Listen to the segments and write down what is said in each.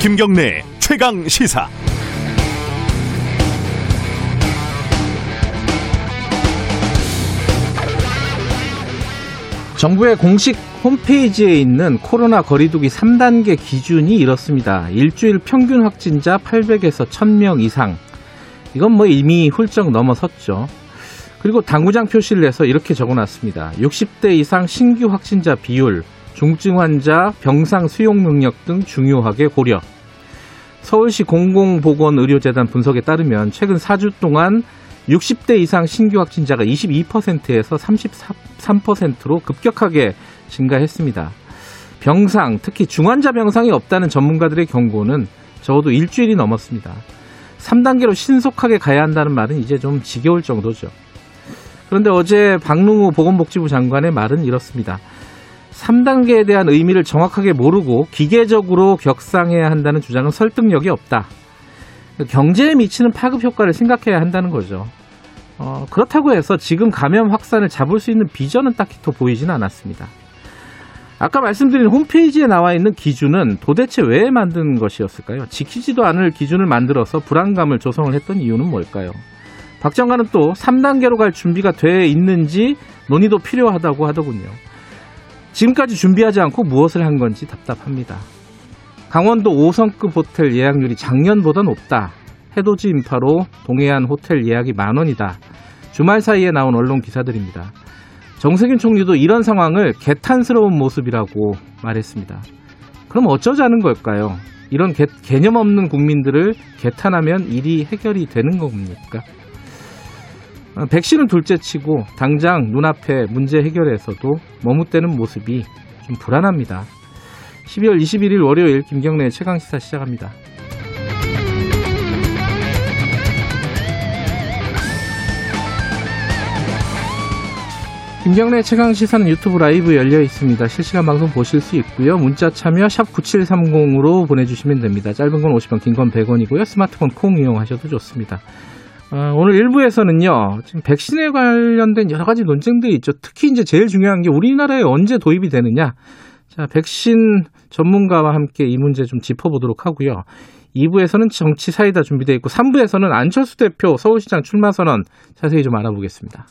김경래 최강 시사. 정부의 공식 홈페이지에 있는 코로나 거리두기 3단계 기준이 이렇습니다. 일주일 평균 확진자 800에서 1000명 이상. 이건 뭐 이미 훌쩍 넘어섰죠. 그리고 당구장 표시를 내서 이렇게 적어놨습니다. 60대 이상 신규 확진자 비율, 중증 환자 병상 수용 능력 등 중요하게 고려. 서울시 공공보건의료재단 분석에 따르면 최근 4주 동안 60대 이상 신규 확진자가 22%에서 33%로 급격하게 증가했습니다. 병상, 특히 중환자 병상이 없다는 전문가들의 경고는 적어도 일주일이 넘었습니다. 3단계로 신속하게 가야 한다는 말은 이제 좀 지겨울 정도죠. 그런데 어제 박능우 보건복지부 장관의 말은 이렇습니다. 3단계에 대한 의미를 정확하게 모르고 기계적으로 격상해야 한다는 주장은 설득력이 없다. 경제에 미치는 파급 효과를 생각해야 한다는 거죠. 어, 그렇다고 해서 지금 감염 확산을 잡을 수 있는 비전은 딱히 더 보이지는 않았습니다. 아까 말씀드린 홈페이지에 나와 있는 기준은 도대체 왜 만든 것이었을까요? 지키지도 않을 기준을 만들어서 불안감을 조성을 했던 이유는 뭘까요? 박 장관은 또 3단계로 갈 준비가 돼 있는지 논의도 필요하다고 하더군요. 지금까지 준비하지 않고 무엇을 한 건지 답답합니다. 강원도 5성급 호텔 예약률이 작년보다 높다. 해돋이 인파로 동해안 호텔 예약이 만 원이다. 주말 사이에 나온 언론 기사들입니다. 정세균 총리도 이런 상황을 개탄스러운 모습이라고 말했습니다. 그럼 어쩌자는 걸까요? 이런 개, 개념 없는 국민들을 개탄하면 일이 해결이 되는 겁니까? 어, 백신은 둘째치고 당장 눈앞에 문제 해결에서도 머뭇대는 모습이 좀 불안합니다. 12월 21일 월요일 김경래 최강 시사 시작합니다. 김경래 최강 시사는 유튜브 라이브 열려 있습니다. 실시간 방송 보실 수 있고요. 문자 참여 샵 9730으로 보내주시면 됩니다. 짧은 건 50원, 긴 건 100원이고요. 스마트폰 콩 이용하셔도 좋습니다. 어, 오늘 1부에서는요, 지금 백신에 관련된 여러 가지 논쟁들이 있죠. 특히 이제 제일 중요한 게 우리나라에 언제 도입이 되느냐. 자, 백신 전문가와 함께 이 문제 좀 짚어보도록 하고요. 2부에서는 정치 사이다 준비되어 있고 3부에서는 안철수 대표 서울시장 출마 선언 자세히 좀 알아보겠습니다.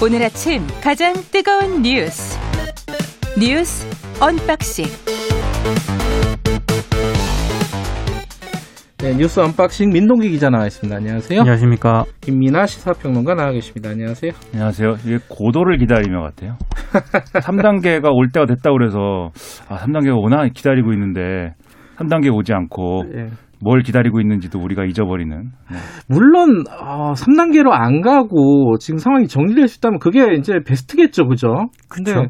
오늘 아침 가장 뜨거운 뉴스 뉴스 언박싱 네, 뉴스 언박싱 민동기 기자 나와 있습니다. 안녕하세요. 안녕하십니까. 김민아 시사평론가 나와 계십니다. 안녕하세요. 안녕하세요. 이게 고도를 기다리며 같아요. 3단계가 올 때가 됐다고 그래서 아, 3단계가 오나 기다리고 있는데 3단계 오지 않고 예. 뭘 기다리고 있는지도 우리가 잊어버리는. 네. 물론 어, 3단계로 안 가고 지금 상황이 정리될 수 있다면 그게 이제 베스트겠죠, 그죠? 근데 그쵸.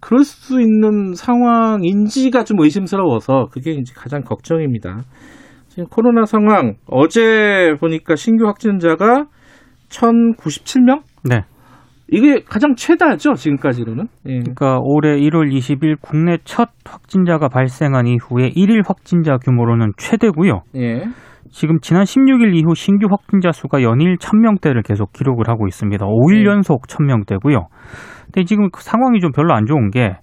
그럴 수 있는 상황인지가 좀 의심스러워서 그게 이제 가장 걱정입니다. 지금 코로나 상황 어제 보니까 신규 확진자가 1,097명? 네. 이게 가장 최다죠, 지금까지로는. 예. 그러니까 올해 1월 20일 국내 첫 확진자가 발생한 이후에 1일 확진자 규모로는 최대고요. 예. 지금 지난 16일 이후 신규 확진자 수가 연일 1000명대를 계속 기록을 하고 있습니다. 5일 네. 연속 1000명대고요. 근데 지금 그 상황이 좀 별로 안 좋은 게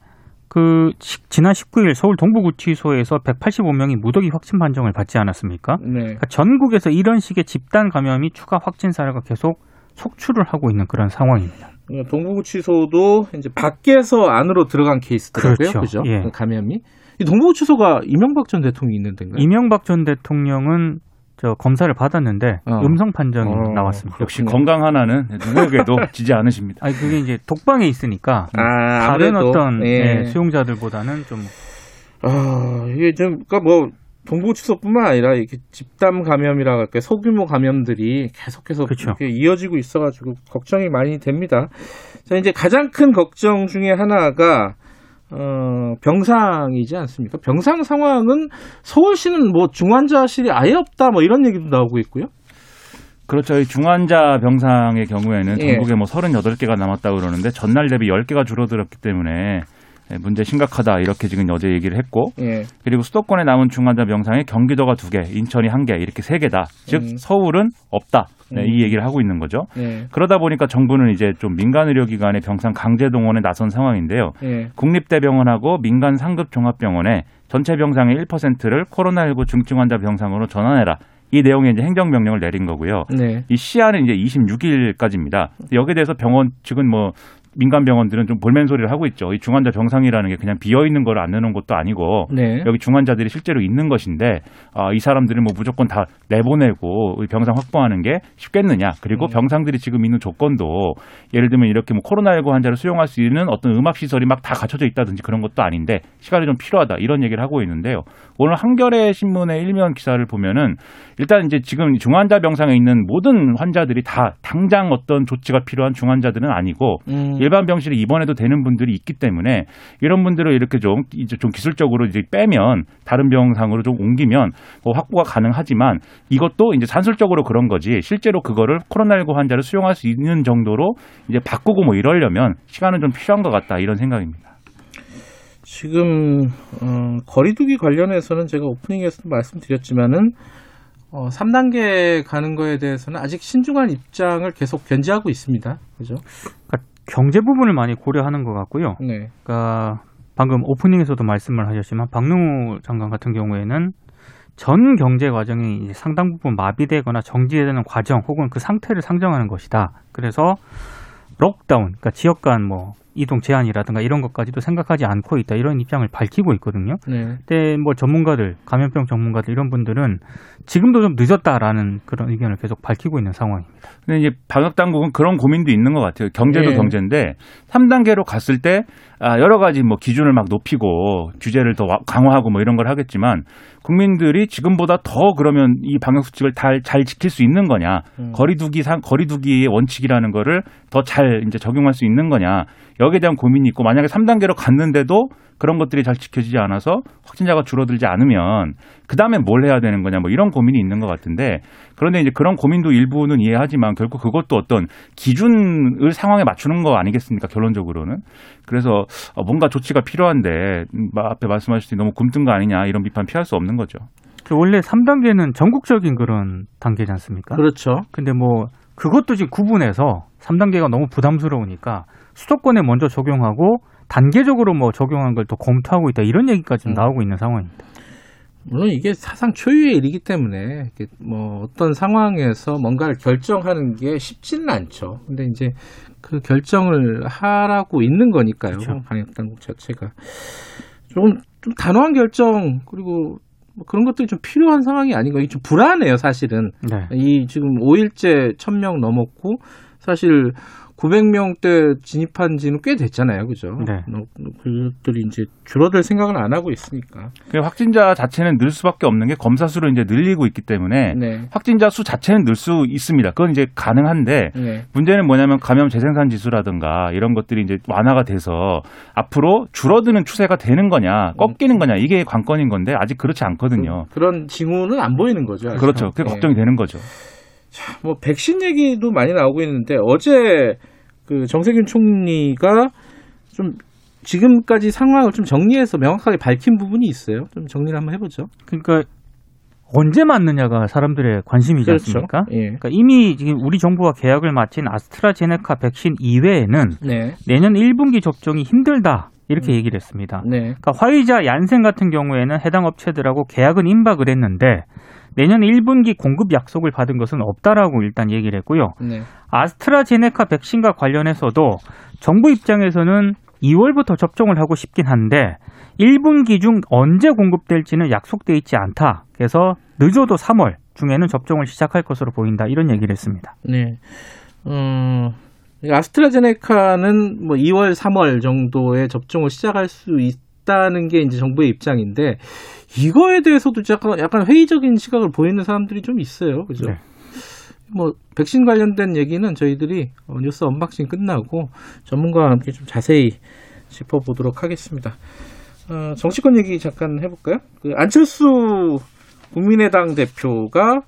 그 지난 19일 서울 동부구치소에서 185명이 무더기 확진 판정을 받지 않았습니까? 네. 그러니까 전국에서 이런 식의 집단 감염이 추가 확진 사례가 계속 속출을 하고 있는 그런 상황입니다. 어, 동부구치소도 이제 밖에서 안으로 들어간 케이스더라고요. 그렇죠. 그죠? 예. 감염이. 이 동부구치소가 이명박 전 대통령이 있는 데인가요? 이명박 전 대통령은 저 검사를 받았는데 어. 음성 판정이 어, 나왔습니다. 역시 건강 하나는 누구에게도 지지 않으십니다. 아니 그게 이제 독방에 있으니까 아, 다른 아무래도, 어떤 예. 예, 수용자들보다는 좀 아, 이게 좀, 그니까 뭐, 동부구치소뿐만 아니라 이렇게 집단 감염이라 할까 소규모 감염들이 계속해서 그쵸. 이렇게 이어지고 있어가지고 걱정이 많이 됩니다. 자, 이제 가장 큰 걱정 중에 하나가 어, 병상이지 않습니까? 병상 상황은 서울시는 뭐 중환자실이 아예 없다 뭐 이런 얘기도 나오고 있고요. 그렇죠. 이 중환자 병상의 경우에는 예. 전국에 뭐 38개가 남았다고 그러는데 전날 대비 10개가 줄어들었기 때문에 네, 문제 심각하다 이렇게 지금 어제 얘기를 했고 예. 그리고 수도권에 남은 중환자 병상이 경기도가 두 개, 인천이 한 개 이렇게 세 개다. 즉 음. 서울은 없다. 네, 음. 이 얘기를 하고 있는 거죠. 예. 그러다 보니까 정부는 이제 좀 민간 의료기관의 병상 강제 동원에 나선 상황인데요. 예. 국립대병원하고 민간 상급 종합병원에 전체 병상의 1%를 코로나19 중증 환자 병상으로 전환해라. 이 내용의 이제 행정명령을 내린 거고요. 네. 이 시한은 이제 26일까지입니다. 여기에 대해서 병원 측은 뭐 민간 병원들은 좀 볼멘 소리를 하고 있죠. 이 중환자 병상이라는 게 그냥 비어 있는 걸 안 내놓은 것도 아니고 네. 여기 중환자들이 실제로 있는 것인데 아, 이 사람들을 뭐 무조건 다 내보내고 이 병상 확보하는 게 쉽겠느냐. 그리고 음. 병상들이 지금 있는 조건도 예를 들면 이렇게 뭐 코로나19 환자를 수용할 수 있는 어떤 음압 시설이 막 다 갖춰져 있다든지 그런 것도 아닌데 시간이 좀 필요하다 이런 얘기를 하고 있는데요. 오늘 한겨레 신문의 일면 기사를 보면은 일단 이제 지금 중환자 병상에 있는 모든 환자들이 다 당장 어떤 조치가 필요한 중환자들은 아니고 음. 일반 병실에 입원해도 되는 분들이 있기 때문에 이런 분들을 이렇게 좀 이제 좀 기술적으로 이제 빼면 다른 병상으로 좀 옮기면 뭐 확보가 가능하지만 이것도 이제 산술적으로 그런 거지 실제로 그거를 코로나19 환자를 수용할 수 있는 정도로 이제 바꾸고 뭐 이러려면 시간은 좀 필요한 것 같다 이런 생각입니다. 지금 어, 거리두기 관련해서는 제가 오프닝에서도 말씀드렸지만은 어, 3단계 가는 거에 대해서는 아직 신중한 입장을 계속 견지하고 있습니다. 그죠? 그러니까 경제 부분을 많이 고려하는 것 같고요. 네. 그러니까 방금 오프닝에서도 말씀을 하셨지만 박능우 장관 같은 경우에는 전 경제 과정이 상당 부분 마비되거나 정지되는 과정 혹은 그 상태를 상정하는 것이다. 그래서 록다운, 그러니까 지역 간 뭐 이동 제한이라든가 이런 것까지도 생각하지 않고 있다. 이런 입장을 밝히고 있거든요. 네. 근데 뭐 전문가들, 감염병 전문가들 이런 분들은 지금도 좀 늦었다라는 그런 의견을 계속 밝히고 있는 상황입니다. 근데 이제 방역 당국은 그런 고민도 있는 것 같아요. 경제도 예. 경제인데 3단계로 갔을 때 아, 여러 가지 뭐 기준을 막 높이고 규제를 더 와- 강화하고 뭐 이런 걸 하겠지만 국민들이 지금보다 더 그러면 이 방역 수칙을 잘, 잘 지킬 수 있는 거냐 음. 거리두기 상 거리두기의 원칙이라는 거를 더 잘 이제 적용할 수 있는 거냐 여기에 대한 고민이 있고 만약에 3단계로 갔는데도 그런 것들이 잘 지켜지지 않아서 확진자가 줄어들지 않으면 그 다음에 뭘 해야 되는 거냐 뭐 이런 고민이 있는 것 같은데 그런데 이제 그런 고민도 일부는 이해하지만 결국 그것도 어떤 기준을 상황에 맞추는 거 아니겠습니까 결론적으로는 그래서 어, 뭔가 조치가 필요한데 음, 앞에 말씀하셨듯이 너무 굼뜬 거 아니냐 이런 비판 피할 수 없는 거죠. 그 원래 3단계는 전국적인 그런 단계지 않습니까? 그렇죠. 근데 뭐 그것도 지금 구분해서 3단계가 너무 부담스러우니까 수도권에 먼저 적용하고 단계적으로 뭐 적용한 걸 또 검토하고 있다 이런 얘기까지 좀 음. 나오고 있는 상황입니다. 물론 이게 사상 초유의 일이기 때문에 뭐 어떤 상황에서 뭔가를 결정하는 게 쉽지는 않죠. 근데 이제 그 결정을 하라고 있는 거니까요. 그렇죠. 방역 당국 자체가 조금 좀 단호한 결정 그리고 뭐 그런 것들이 좀 필요한 상황이 아닌가. 이게 좀 불안해요, 사실은. 네. 이 지금 5일째 1000명 넘었고 사실 900명대 진입한 지는 꽤 됐잖아요. 그죠? 네. 어, 그것들이 이제 줄어들 생각을 안 하고 있으니까. 그 확진자 자체는 늘 수밖에 없는 게 검사 수를 이제 늘리고 있기 때문에 네. 확진자 수 자체는 늘 수 있습니다. 그건 이제 가능한데 네. 문제는 뭐냐면 감염 재생산 지수라든가 이런 것들이 이제 완화가 돼서 앞으로 줄어드는 추세가 되는 거냐 꺾이는 거냐 이게 관건인 건데 아직 그렇지 않거든요. 그 런 징후는 안 보이는 거죠. 아직. 그렇죠. 그게 예. 걱정이 되는 거죠. 뭐 백신 얘기도 많이 나오고 있는데 어제 그 정세균 총리가 좀 지금까지 상황을 좀 정리해서 명확하게 밝힌 부분이 있어요. 좀 정리를 한번 해보죠. 그러니까 언제 맞느냐가 사람들의 관심이지 않습니까? 예. 그러니까 이미 지금 우리 정부가 계약을 마친 아스트라제네카 백신 이외에는 네. 내년 1분기 접종이 힘들다 이렇게 얘기를 했습니다. 네. 그러니까 화이자 얀센 같은 경우에는 해당 업체들하고 계약은 임박을 했는데 내년 1분기 공급 약속을 받은 것은 없다라고 일단 얘기를 했고요. 네. 아스트라제네카 백신과 관련해서도 정부 입장에서는 2월부터 접종을 하고 싶긴 한데 1분기 중 언제 공급될지는 약속돼 있지 않다. 그래서 늦어도 3월 중에는 접종을 시작할 것으로 보인다. 이런 얘기를 했습니다. 네. 어, 아스트라제네카는 뭐 2월, 3월 정도에 접종을 시작할 수 있다는 게 이제 정부의 입장인데 이거에 대해서도 약간, 약간 회의적인 시각을 보이는 사람들이 좀 있어요. 그죠? 네. 뭐 백신 관련된 얘기는 저희들이 어, 뉴스 언박싱 끝나고 전문가와 함께 좀 자세히 짚어보도록 하겠습니다. 어, 정치권 얘기 잠깐 해볼까요? 그 안철수 국민의당 대표가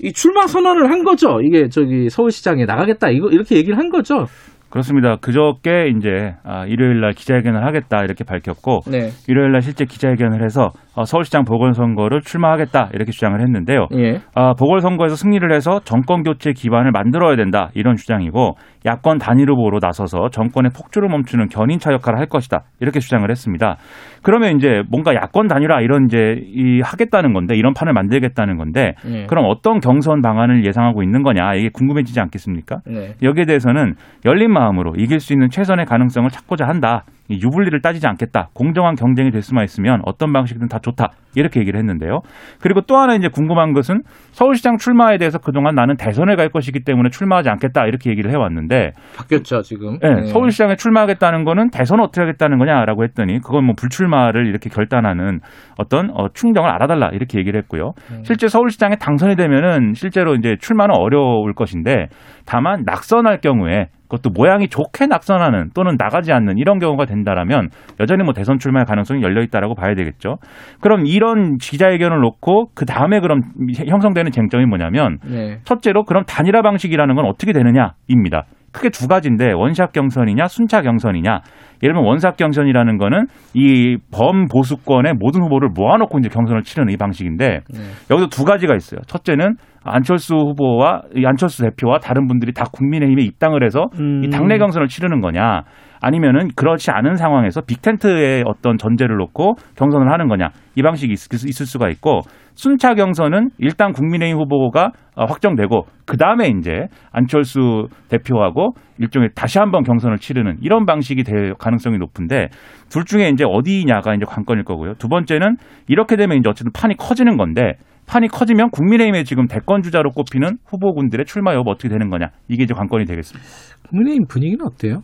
이 출마 선언을 한 거죠. 이게 저기 서울시장에 나가겠다 이거 이렇게 얘기를 한 거죠. 그렇습니다. 그저께 이제 아, 일요일 날 기자회견을 하겠다 이렇게 밝혔고 네. 일요일 날 실제 기자회견을 해서 어, 서울시장 보궐선거를 출마하겠다 이렇게 주장을 했는데요. 예. 아, 보궐선거에서 승리를 해서 정권 교체 기반을 만들어야 된다 이런 주장이고 야권 단일 후보로 나서서 정권의 폭주를 멈추는 견인차 역할을 할 것이다 이렇게 주장을 했습니다. 그러면 이제 뭔가 야권 단일화 이런 이제 이 하겠다는 건데 이런 판을 만들겠다는 건데 예. 그럼 어떤 경선 방안을 예상하고 있는 거냐 이게 궁금해지지 않겠습니까? 네. 여기에 대해서는 열린 마음으로 이길 수 있는 최선의 가능성을 찾고자 한다. 이 유불리를 따지지 않겠다. 공정한 경쟁이 될 수만 있으면 어떤 방식이든 다 좋다. 이렇게 얘기를 했는데요. 그리고 또 하나 이제 궁금한 것은 서울시장 출마에 대해서 그동안 나는 대선에 갈 것이기 때문에 출마하지 않겠다. 이렇게 얘기를 해왔는데 바뀌었죠 지금. 네, 네. 서울시장에 출마하겠다는 거는 대선 어떻게 하겠다는 거냐라고 했더니 그건 뭐 불출마를 이렇게 결단하는 어떤 어, 충정을 알아달라 이렇게 얘기를 했고요. 음. 실제 서울시장에 당선이 되면은 실제로 이제 출마는 어려울 것인데 다만 낙선할 경우에 그것도 모양이 좋게 낙선하는 또는 나가지 않는 이런 경우가 된다라면 여전히 뭐 대선 출마의 가능성이 열려 있다라고 봐야 되겠죠. 그럼 이런 기자회견을 놓고 그 다음에 그럼 형성되는 쟁점이 뭐냐면 네. 첫째로 그럼 단일화 방식이라는 건 어떻게 되느냐입니다. 크게 두 가지인데 원샷 경선이냐 순차 경선이냐. 예를 들면 원샷 경선이라는 거는 이 범보수권의 모든 후보를 모아놓고 이제 경선을 치르는 이 방식인데 네. 여기도 두 가지가 있어요. 첫째는 안철수 후보와 이 안철수 대표와 다른 분들이 다 국민의힘에 입당을 해서 음. 이 당내 경선을 치르는 거냐 아니면은 그렇지 않은 상황에서 빅텐트의 어떤 전제를 놓고 경선을 하는 거냐 이 방식이 있, 있을 수가 있고 순차 경선은 일단 국민의힘 후보가 어, 확정되고 그 다음에 이제 안철수 대표하고 일종의 다시 한번 경선을 치르는 이런 방식이 될 가능성이 높은데 둘 중에 이제 어디냐가 이제 관건일 거고요. 두 번째는 이렇게 되면 이제 어쨌든 판이 커지는 건데 판이 커지면 국민의힘의 지금 대권 주자로 꼽히는 후보군들의 출마 여부 어떻게 되는 거냐 이게 이제 관건이 되겠습니다. 국민의힘 분위기는 어때요?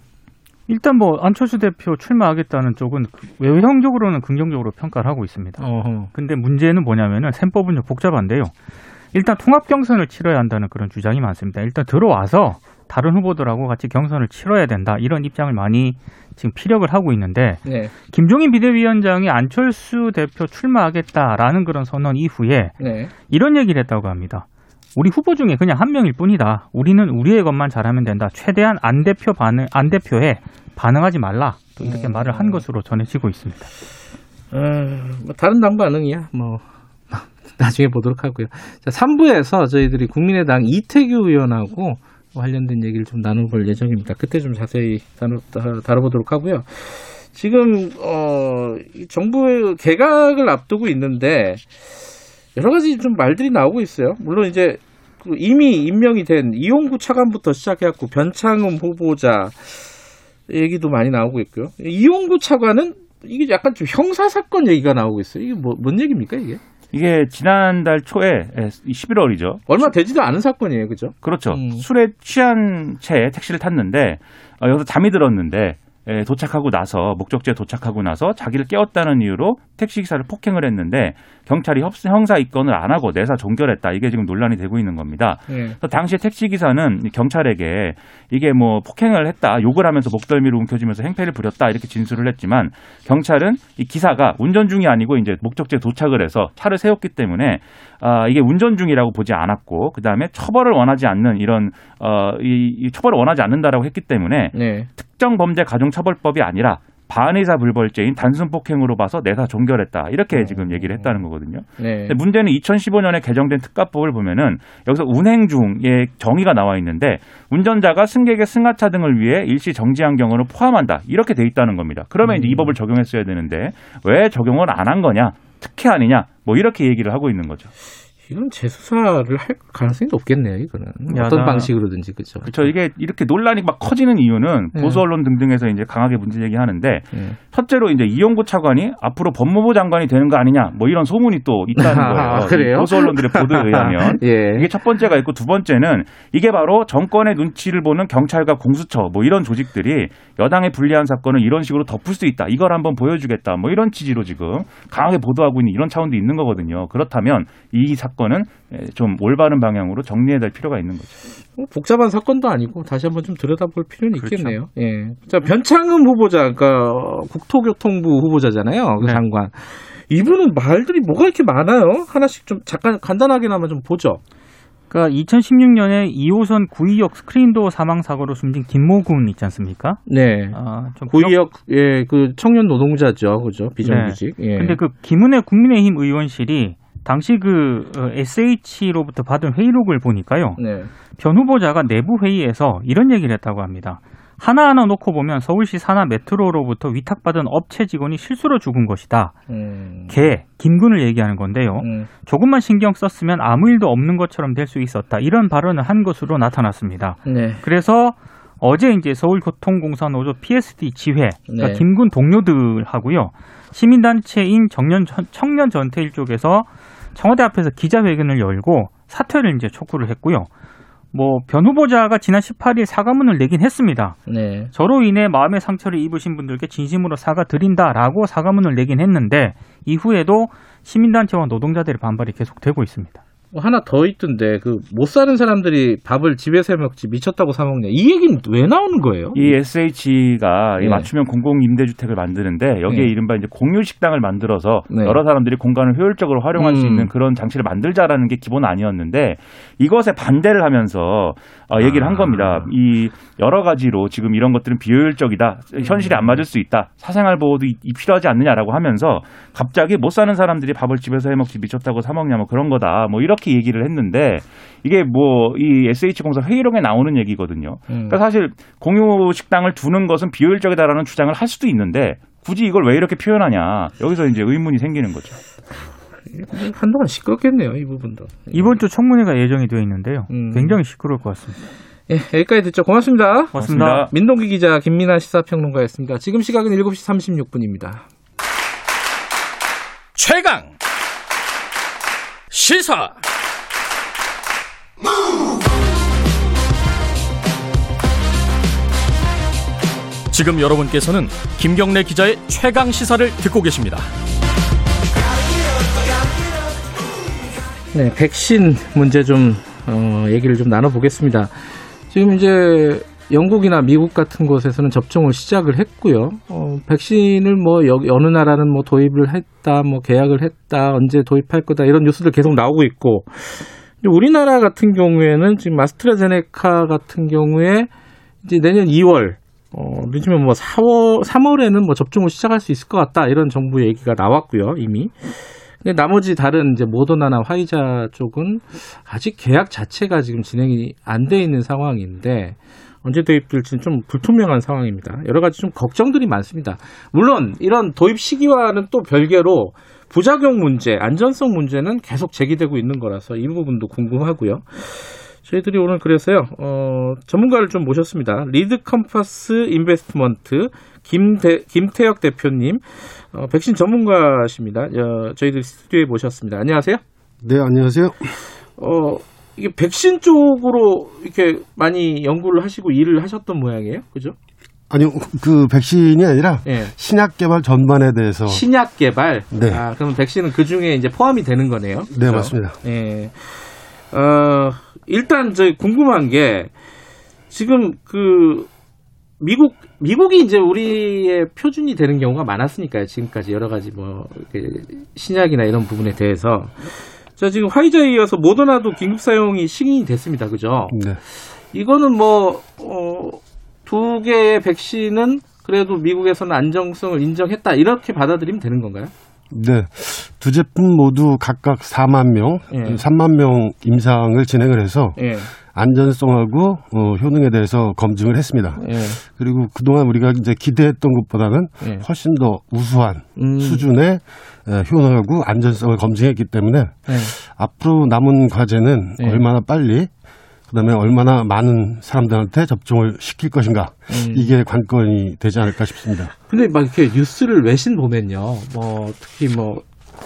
일단 뭐 안철수 대표 출마하겠다는 쪽은 그 외형적으로는 긍정적으로 평가를 하고 있습니다. 어허. 근데 문제는 뭐냐면은 셈법은 좀 복잡한데요. 일단 통합 경선을 치러야 한다는 그런 주장이 많습니다. 일단 들어와서 다른 후보들하고 같이 경선을 치러야 된다 이런 입장을 많이 지금 피력을 하고 있는데 네. 김종인 비대위원장이 안철수 대표 출마하겠다라는 그런 선언 이후에 네. 이런 얘기를 했다고 합니다. 우리 후보 중에 그냥 한 명일 뿐이다. 우리는 우리의 것만 잘하면 된다. 최대한 안 대표 반응 안 대표에 반응하지 말라. 또 이렇게 음. 말을 한 것으로 전해지고 있습니다. 어, 뭐 다른 당 반응이야. 뭐 나중에 보도록 하고요. 자, 3부에서 저희들이 국민의당 이태규 의원하고 관련된 얘기를 좀 나눠볼 예정입니다. 그때 좀 자세히 다뤄, 다- 다뤄보도록 하고요. 지금 어, 이 정부의 개각을 앞두고 있는데 여러 가지 좀 말들이 나오고 있어요. 물론 이제 그 이미 임명이 된 이용구 차관부터 시작해갖고 변창흠 후보자 얘기도 많이 나오고 있고요. 이용구 차관은 이게 약간 좀 형사 사건 얘기가 나오고 있어요. 이게 뭐, 뭔 얘기입니까 이게? 이게 지난달 초에 11월이죠. 얼마 되지도 않은 사건이에요, 그죠? 그렇죠. 음. 술에 취한 채 택시를 탔는데 어, 여기서 잠이 들었는데 에, 도착하고 나서 목적지에 도착하고 나서 자기를 깨웠다는 이유로 택시 기사를 폭행을 했는데 경찰이 협- 형사 입건을 안 하고 내사 종결했다. 이게 지금 논란이 되고 있는 겁니다. 네. 당시에 택시 기사는 경찰에게 이게 뭐 폭행을 했다, 욕을 하면서 목덜미를 움켜쥐면서 행패를 부렸다 이렇게 진술을 했지만 경찰은 이 기사가 운전 중이 아니고 이제 목적지에 도착을 해서 차를 세웠기 때문에 아 이게 운전 중이라고 보지 않았고 그 다음에 처벌을 원하지 않는 이런 어 이 이 처벌을 원하지 않는다라고 했기 때문에 네. 특정 범죄 가중처벌법이 아니라 반의사 불벌죄인 단순 폭행으로 봐서 내사 종결했다 이렇게 지금 얘기를 했다는 거거든요. 네. 근데 문제는 2015년에 개정된 특가법을 보면은 여기서 운행 중의 정의가 나와 있는데 운전자가 승객의 승하차 등을 위해 일시 정지한 경우를 포함한다 이렇게 돼 있다는 겁니다. 그러면 이제 이 법을 적용했어야 되는데 왜 적용을 안 한 거냐? 특혜 아니냐? 뭐 이렇게 얘기를 하고 있는 거죠. 이건 재수사를 할 가능성이 높겠네요, 이거는. 어떤 야당- 방식으로든지, 그죠? 그렇죠. 이게 이렇게 논란이 막 커지는 이유는 네. 보수 언론 등등에서 이제 강하게 문제 제기하는데 네. 첫째로 이제 이용구 차관이 앞으로 법무부 장관이 되는 거 아니냐 뭐 이런 소문이 또 있다는 거예요. 아, 그래요? 이 보수 언론들의 보도에 의하면 예. 이게 첫 번째가 있고 두 번째는 이게 바로 정권의 눈치를 보는 경찰과 공수처 뭐 이런 조직들이 여당에 불리한 사건을 이런 식으로 덮을 수 있다. 이걸 한번 보여주겠다. 뭐 이런 취지로 지금 강하게 보도하고 있는 이런 차원도 있는 거거든요. 그렇다면 이 사건 은 좀 올바른 방향으로 정리해야 될 필요가 있는 거죠. 뭐 복잡한 사건도 아니고 다시 한번 좀 들여다볼 필요는 그렇죠. 있겠네요. 예. 자, 변창흠 후보자, 그러니까 어, 국토교통부 후보자잖아요. 그 네. 그러니까 2016년에 2호선 구의역 스크린도어 사망 사고로 숨진 김모 군 있지 않습니까? 네. 아, 좀 고위역 예, 그 청년 노동자죠. 그죠? 비정규직. 예. 근데 그 김은혜 국민의힘 의원실이 당시 그 어, SH로부터 받은 회의록을 보니까요. 네. 변 후보자가 내부 회의에서 이런 얘기를 했다고 합니다. 하나하나 놓고 보면 서울시 산하 메트로로부터 위탁받은 업체 직원이 실수로 죽은 것이다. 음. 개, 김군을 얘기하는 건데요. 음. 조금만 신경 썼으면 아무 일도 없는 것처럼 될 수 있었다. 이런 발언을 한 것으로 나타났습니다. 네. 그래서 어제 이제 서울교통공사 노조 PSD 지회, 그러니까 네. 김군 동료들하고요. 시민단체인 청년, 청년 전태일 쪽에서 청와대 앞에서 기자회견을 열고 사퇴를 이제 촉구를 했고요. 뭐, 변 후보자가 지난 18일 사과문을 내긴 했습니다. 네. 저로 인해 마음의 상처를 입으신 분들께 진심으로 사과드린다라고 사과문을 내긴 했는데 이후에도 시민단체와 노동자들의 반발이 계속되고 있습니다. 뭐 하나 더 있던데 그 못 사는 사람들이 밥을 집에서 해 먹지 미쳤다고 사 먹냐. 이 얘기는 왜 나오는 거예요? 이 SH가 네. 맞춤형 공공 임대주택을 만드는데 여기에 네. 이른바 이제 공유 식당을 만들어서 네. 여러 사람들이 공간을 효율적으로 활용할 수 음. 있는 그런 장치를 만들자라는 게 기본 아니었는데 이것에 반대를 하면서 어, 얘기를 한 아. 겁니다. 이 여러 가지로 지금 이런 것들은 비효율적이다, 현실에 안 맞을 수 있다, 사생활 보호도 이- 이 필요하지 않느냐라고 하면서 갑자기 못 사는 사람들이 밥을 집에서 해 먹지 미쳤다고 사 먹냐 뭐 그런 거다, 뭐 이렇게 얘기를 했는데 이게 뭐 이 SH 공사 회의록에 나오는 얘기거든요. 음. 그러니까 사실 공유 식당을 두는 것은 비효율적이다라는 주장을 할 수도 있는데 굳이 이걸 왜 이렇게 표현하냐 여기서 이제 의문이 생기는 거죠. 한동안 시끄럽겠네요, 이 부분도. 이번 주 청문회가 예정이 되어 있는데요. 음. 굉장히 시끄러울 것 같습니다. 예, 여기까지 듣죠. 고맙습니다. 고맙습니다. 고맙습니다. 민동기 기자, 김민아 시사평론가였습니다. 지금 시각은 7시 36분입니다. 최강 시사 지금 여러분께서는 김경래 기자의 최강 시사를 듣고 계십니다. 네, 백신 문제 좀 어, 얘기를 좀 나눠보겠습니다. 지금 이제 영국이나 미국 같은 곳에서는 접종을 시작을 했고요. 어, 백신을 뭐 여기 어느 나라는 뭐 도입을 했다, 뭐 계약을 했다, 언제 도입할 거다 이런 뉴스들 계속 나오고 있고 우리나라 같은 경우에는 지금 아스트라제네카 같은 경우에 이제 내년 2월 어, 늦으면 뭐 4월, 3월에는 뭐 접종을 시작할 수 있을 것 같다 이런 정부 얘기가 나왔고요 이미. 근데 나머지 다른 이제 모더나나 화이자 쪽은 아직 계약 자체가 지금 진행이 안 돼 있는 상황인데 언제 도입될지는 좀 불투명한 상황입니다. 여러 가지 좀 걱정들이 많습니다. 물론 이런 도입 시기와는 또 별개로 부작용 문제, 안전성 문제는 계속 제기되고 있는 거라서 이 부분도 궁금하고요. 저희들이 오늘 그래서요, 어, 전문가를 좀 모셨습니다. Lead Compass Investment 김대, 김태혁 대표님, 어, 백신 전문가십니다. 어, 저희들 스튜디오에 모셨습니다. 안녕하세요. 네, 안녕하세요. 어, 이게 백신 쪽으로 이렇게 많이 연구를 하시고 일을 하셨던 모양이에요. 그죠? 아니요, 그 백신이 아니라 예. 신약 개발 전반에 대해서 신약 개발. 네. 아, 그러면 백신은 그 중에 이제 포함이 되는 거네요. 네, 그죠? 맞습니다. 예. 어, 일단 저 궁금한 게 지금 그 미국 미국이 이제 우리의 표준이 되는 경우가 많았으니까요. 지금까지 여러 가지 뭐 신약이나 이런 부분에 대해서 자 지금 화이자에 이어서 모더나도 긴급 사용이 승인이 됐습니다. 그죠? 네. 이거는 뭐, 어, 두 개의 백신은 그래도 미국에서는 안정성을 인정했다. 이렇게 받아들이면 되는 건가요? 네. 두 제품 모두 각각 4만 명, 예. 3만 명 임상을 진행을 해서 예. 안전성하고 어, 효능에 대해서 검증을 했습니다. 예. 그리고 그동안 우리가 이제 기대했던 것보다는 예. 훨씬 더 우수한 음. 수준의 에, 효능하고 안전성을 검증했기 때문에 예. 앞으로 남은 과제는 예. 얼마나 빨리 그다음에 얼마나 많은 사람들한테 접종을 시킬 것인가 음. 이게 관건이 되지 않을까 싶습니다. 근데 막 이렇게 뉴스를 외신 보면요. 뭐 특히 뭐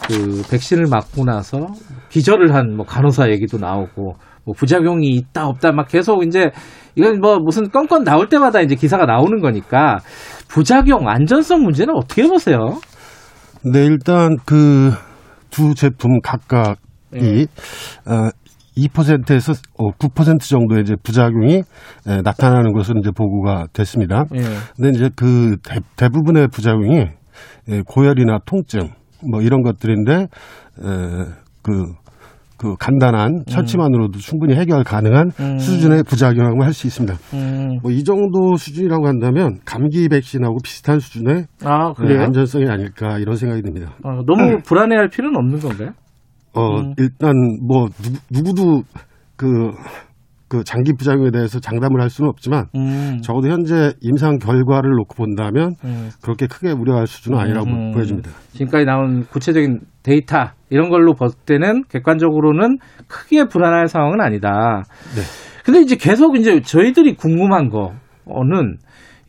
그 백신을 맞고 나서 기절을 한 뭐 간호사 얘기도 나오고 뭐 부작용이 있다 없다 막 계속 이제 이건 뭐 무슨 건건 나올 때마다 이제 기사가 나오는 거니까 부작용 안전성 문제는 어떻게 보세요? 네, 일단 그 두 제품 각각이 예. 어, 2%에서 어, 9% 정도의 이제 부작용이 에, 나타나는 것으로 이제 보고가 됐습니다. 예. 근데 이제 그 대, 부분의 부작용이 예, 고열이나 통증 뭐 이런 것들인데 에, 그, 그 간단한 처치만으로도 충분히 해결 가능한 음. 수준의 부작용이라고 할수 있습니다. 음. 뭐이 정도 수준이라고 한다면 감기 백신하고 비슷한 수준의 아 네? 안전성이 아닐까 이런 생각이 듭니다. 어, 너무 불안해할 필요는 없는 건가요? 어, 음. 일단 뭐 누구, 도 그, 그 장기 부작용에 대해서 장담을 할 수는 없지만 음. 적어도 현재 임상 결과를 놓고 본다면 음. 그렇게 크게 우려할 수준은 아니라고 음. 보여집니다. 지금까지 나온 구체적인 데이터 이런 걸로 볼 때는 객관적으로는 크게 불안할 상황은 아니다. 네. 근데 이제 계속 이제 저희들이 궁금한 거는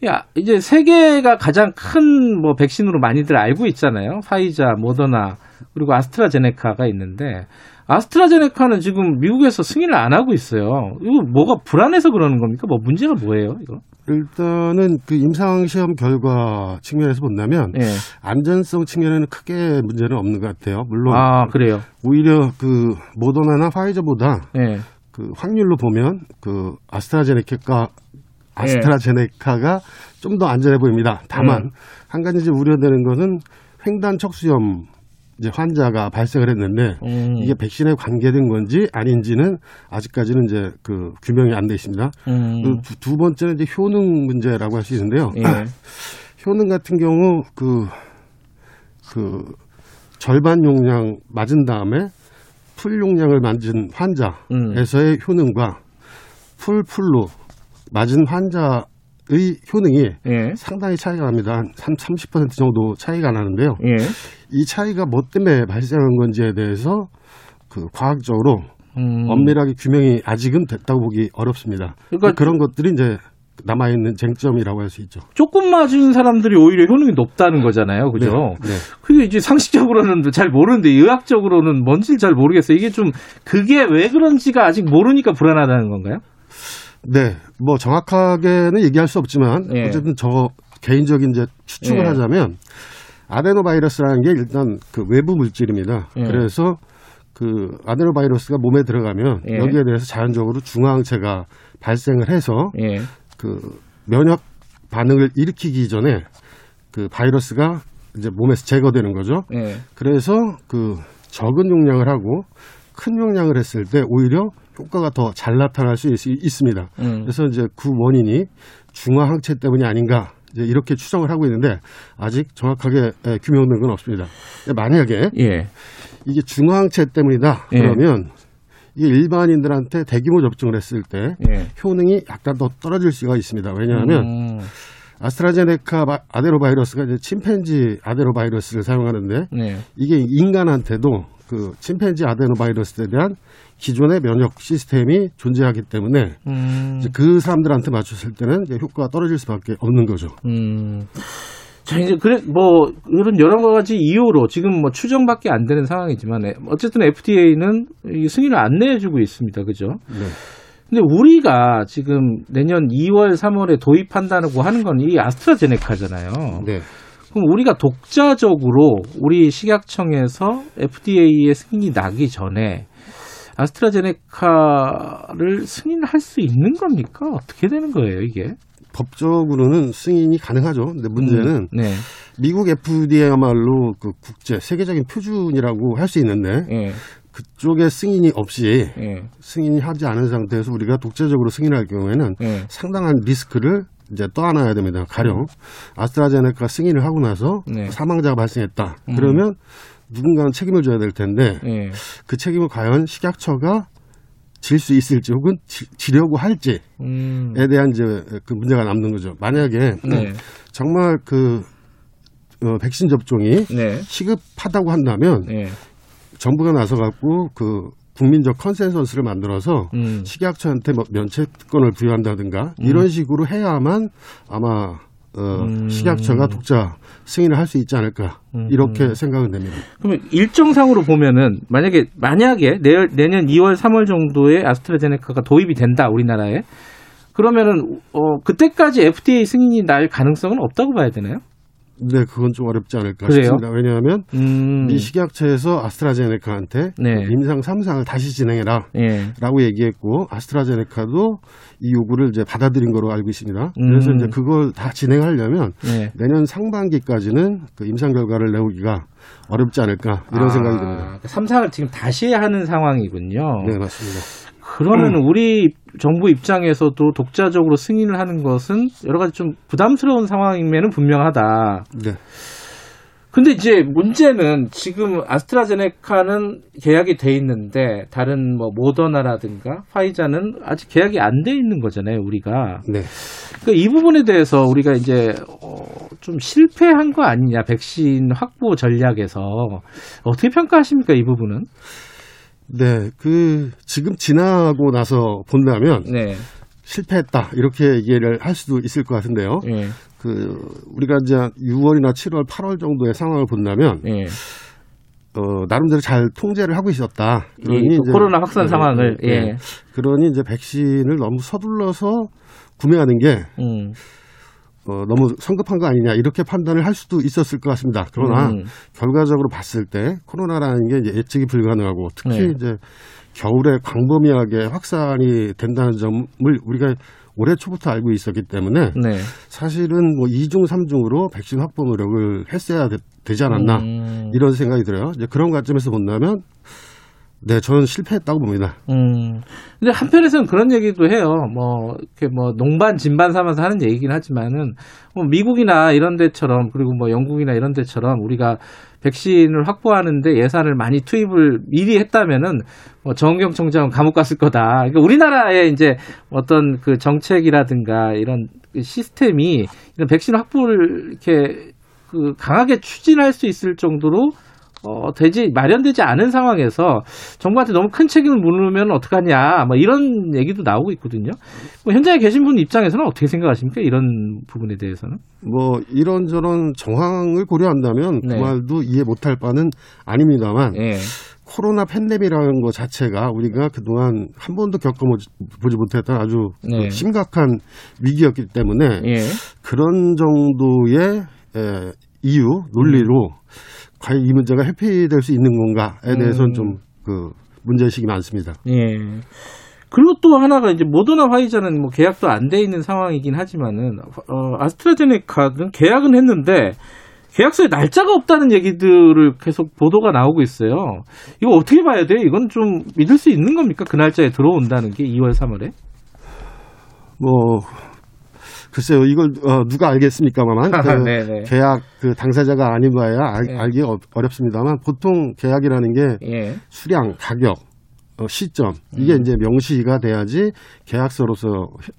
야 이제 세계가 가장 큰 뭐 백신으로 많이들 알고 있잖아요. 파이자, 모더나 그리고 아스트라제네카가 있는데 아스트라제네카는 지금 미국에서 승인을 안 하고 있어요. 이거 뭐가 불안해서 그러는 겁니까? 뭐 문제가 뭐예요? 이거? 일단은 그 임상 시험 결과 측면에서 본다면 예. 안전성 측면에는 크게 문제는 없는 것 같아요. 물론 아 그래요. 오히려 그 모더나나 파이저보다 예. 그 확률로 보면 그 아스트라제네카가 예. 아스트라제네카가 좀 더 안전해 보입니다. 다만 음. 한 가지 이제 우려되는 것은 횡단 척수염 이제 환자가 발생을 했는데 음. 이게 백신에 관계된 건지 아닌지는 아직까지는 이제 그 규명이 안 돼 있습니다. 음. 두, 두 번째는 이제 효능 문제라고 할 수 있는데요. 예. 효능 같은 경우 그, 그 절반 용량 맞은 다음에 풀 용량을 맞은 환자에서의 효능과 풀풀로 맞은 환자 의 효능이 예. 상당히 차이가 납니다. 한30% 정도 차이가 나는데요. 예. 이 차이가 뭐 때문에 발생한 건지에 대해서 그 과학적으로 음. 엄밀하게 규명이 아직은 됐다고 보기 어렵습니다. 그러니까 그런 것들이 이제 남아 있는 쟁점이라고 할 수 있죠. 조금 맞은 사람들이 오히려 효능이 높다는 거잖아요. 그죠? 네. 네. 그게 이제 상식적으로는 잘 모르는데 의학적으로는 뭔지 잘 모르겠어요. 이게 좀 그게 왜 그런지가 아직 모르니까 불안하다는 건가요? 네, 뭐 정확하게는 얘기할 수 없지만 예. 어쨌든 저 개인적인 이제 추측을 예. 하자면 아데노바이러스라는 게 일단 그 외부 물질입니다. 예. 그래서 그 아데노바이러스가 몸에 들어가면 예. 여기에 대해서 자연적으로 중화항체가 발생을 해서 예. 그 면역 반응을 일으키기 전에 그 바이러스가 이제 몸에서 제거되는 거죠. 예. 그래서 그 적은 용량을 하고 큰 용량을 했을 때 오히려 효과가 더 잘 나타날 수 있, 습니다 음. 그래서 이제 그 원인이 중화 항체 때문이 아닌가 이제 이렇게 추정을 하고 있는데 아직 정확하게 예, 규명된 건 없습니다. 만약에 예. 이게 중화 항체 때문이다 예. 그러면 이게 일반인들한테 대규모 접종을 했을 때 예. 효능이 약간 더 떨어질 수가 있습니다. 왜냐하면 음. 아스트라제네카 바- 아데노바이러스가 이제 침팬지 아데노바이러스를 사용하는데 네. 이게 인간한테도 그 침팬지 아데노바이러스에 대한 기존의 면역 시스템이 존재하기 때문에 음. 이제 그 사람들한테 맞췄을 때는 이제 효과가 떨어질 수밖에 없는 거죠. 음. 자, 이제, 그래, 뭐, 이런 여러 가지 이유로 지금 뭐 추정밖에 안 되는 상황이지만, 에, 어쨌든 FDA는 승인을 안 내주고 있습니다. 그죠? 네. 근데 우리가 지금 내년 2월, 3월에 도입한다고 하는 건 이 아스트라제네카잖아요. 네. 그럼 우리가 독자적으로 우리 식약청에서 FDA의 승인이 나기 전에 아스트라제네카를 승인할 수 있는 겁니까? 어떻게 되는 거예요, 이게? 법적으로는 승인이 가능하죠. 근데 문제는 음, 네. 미국 FDA야말로 그 국제 세계적인 표준이라고 할 수 있는데 예. 그쪽에 승인이 없이 예. 승인이 하지 않은 상태에서 우리가 독자적으로 승인할 경우에는 예. 상당한 리스크를 이제 떠안아야 됩니다. 가령 아스트라제네카 승인을 하고 나서 네. 사망자가 발생했다. 음. 그러면 누군가는 책임을 져야 될 텐데 예. 그 책임을 과연 식약처가 질 수 있을지 혹은 지, 지려고 할지에 음. 대한 이제 그 문제가 남는 거죠. 만약에 네. 정말 그 어, 백신 접종이 네. 시급하다고 한다면 예. 정부가 나서 갖고 그 국민적 컨센서스를 만들어서 음. 식약처한테 뭐 면책권을 부여한다든가 이런 식으로 해야만 아마 어, 음. 식약처가 독자 승인을 할 수 있지 않을까 음. 이렇게 생각은 됩니다. 그러면 일정상으로 보면은 만약에 만약에 내, 내년 2월 3월 정도에 아스트라제네카가 도입이 된다 우리나라에 그러면은 어 그때까지 FDA 승인이 날 가능성은 없다고 봐야 되나요? 네, 그건 좀 어렵지 않을까 그래요? 싶습니다. 왜냐하면 음. 미 식약처에서 아스트라제네카한테 네. 임상 3상을 다시 진행해라. 예. 라고 얘기했고 아스트라제네카도 이 요구를 이제 받아들인 거로 알고 있습니다. 그래서 음. 이제 그걸 다 진행하려면 네. 내년 상반기까지는 그 임상 결과를 내오기가 어렵지 않을까 이런 생각이 듭니다. 아, 삼상을 지금 다시 하는 상황이군요. 네, 맞습니다. 그러면 우리 정부 입장에서도 독자적으로 승인을 하는 것은 여러 가지 좀 부담스러운 상황임에는 분명하다. 네. 근데 이제 문제는 지금 아스트라제네카는 계약이 돼 있는데 다른 뭐 모더나라든가 화이자는 아직 계약이 안 돼 있는 거잖아요, 우리가. 네. 그러니까 이 부분에 대해서 우리가 이제 어, 좀 실패한 거 아니냐, 백신 확보 전략에서 어떻게 평가하십니까, 이 부분은? 네. 그 지금 지나고 나서 본다면 네, 실패했다 이렇게 얘기를 할 수도 있을 것 같은데요. 예, 그 우리가 이제 6월이나 7월, 8월 정도의 상황을 본다면 예. 어, 나름대로 잘 통제를 하고 있었다. 이, 그 이제- 코로나 확산 네, 상황을 네, 예, 네. 그러니 이제 백신을 너무 서둘러서 구매하는 게 음, 어, 너무 성급한 거 아니냐 이렇게 판단을 할 수도 있었을 것 같습니다. 그러나 음. 결과적으로 봤을 때 코로나라는 게 이제 예측이 불가능하고 특히 네. 이제 겨울에 광범위하게 확산이 된다는 점을 우리가 올해 초부터 알고 있었기 때문에 네. 사실은 뭐 2중, 3중으로 백신 확보 노력을 했어야 되, 지 않았나 음, 이런 생각이 들어요. 이제 그런 관점에서 본다면 네, 저는 실패했다고 봅니다. 음. 근데 한편에서는 그런 얘기도 해요. 뭐, 이렇게 뭐, 농반, 진반 삼아서 하는 얘기긴 하지만은, 뭐, 미국이나 이런 데처럼, 그리고 뭐, 영국이나 이런 데처럼 우리가 백신을 확보하는데 예산을 많이 투입을 미리 했다면은, 뭐, 정경 총장은 감옥 갔을 거다. 그러니까 우리나라의 이제 어떤 그 정책이라든가 이런 그 시스템이 이런 백신 확보를 이렇게 그 강하게 추진할 수 있을 정도로 어, 되지, 마련되지 않은 상황에서 정부한테 너무 큰 책임을 물으면 어떡하냐, 뭐 이런 얘기도 나오고 있거든요. 뭐 현장에 계신 분 입장에서는 어떻게 생각하십니까? 이런 부분에 대해서는? 뭐 이런저런 정황을 고려한다면 네. 그 말도 이해 못할 바는 아닙니다만 예. 코로나 팬데믹이라는 것 자체가 우리가 그동안 한 번도 겪어보지 못했던 아주 네. 심각한 위기였기 때문에 예. 그런 정도의 에, 이유 논리로 과연 이 문제가 회피될 수 있는 건가에 대해서는 음. 좀그 문제의식이 많습니다. 예. 그리고 또 하나가 이제 모더나 화이자는 뭐 계약도 안 돼 있는 상황이긴 하지만은 어, 아스트라제네카는 계약은 했는데 계약서에 날짜가 없다는 얘기들을 계속 보도가 나오고 있어요. 이거 어떻게 봐야 돼요? 이건 좀 믿을 수 있는 겁니까? 그 날짜에 들어온다는 게 2월, 3월에? 뭐 글쎄요 이걸 어, 누가 알겠습니까만 그 네네. 계약 그 당사자가 아니봐야 알, 네. 알기 어, 어렵습니다만 보통 계약이라는 게 예. 수량, 가격, 어, 시점 음. 이게 이제 명시가 돼야지 계약서로서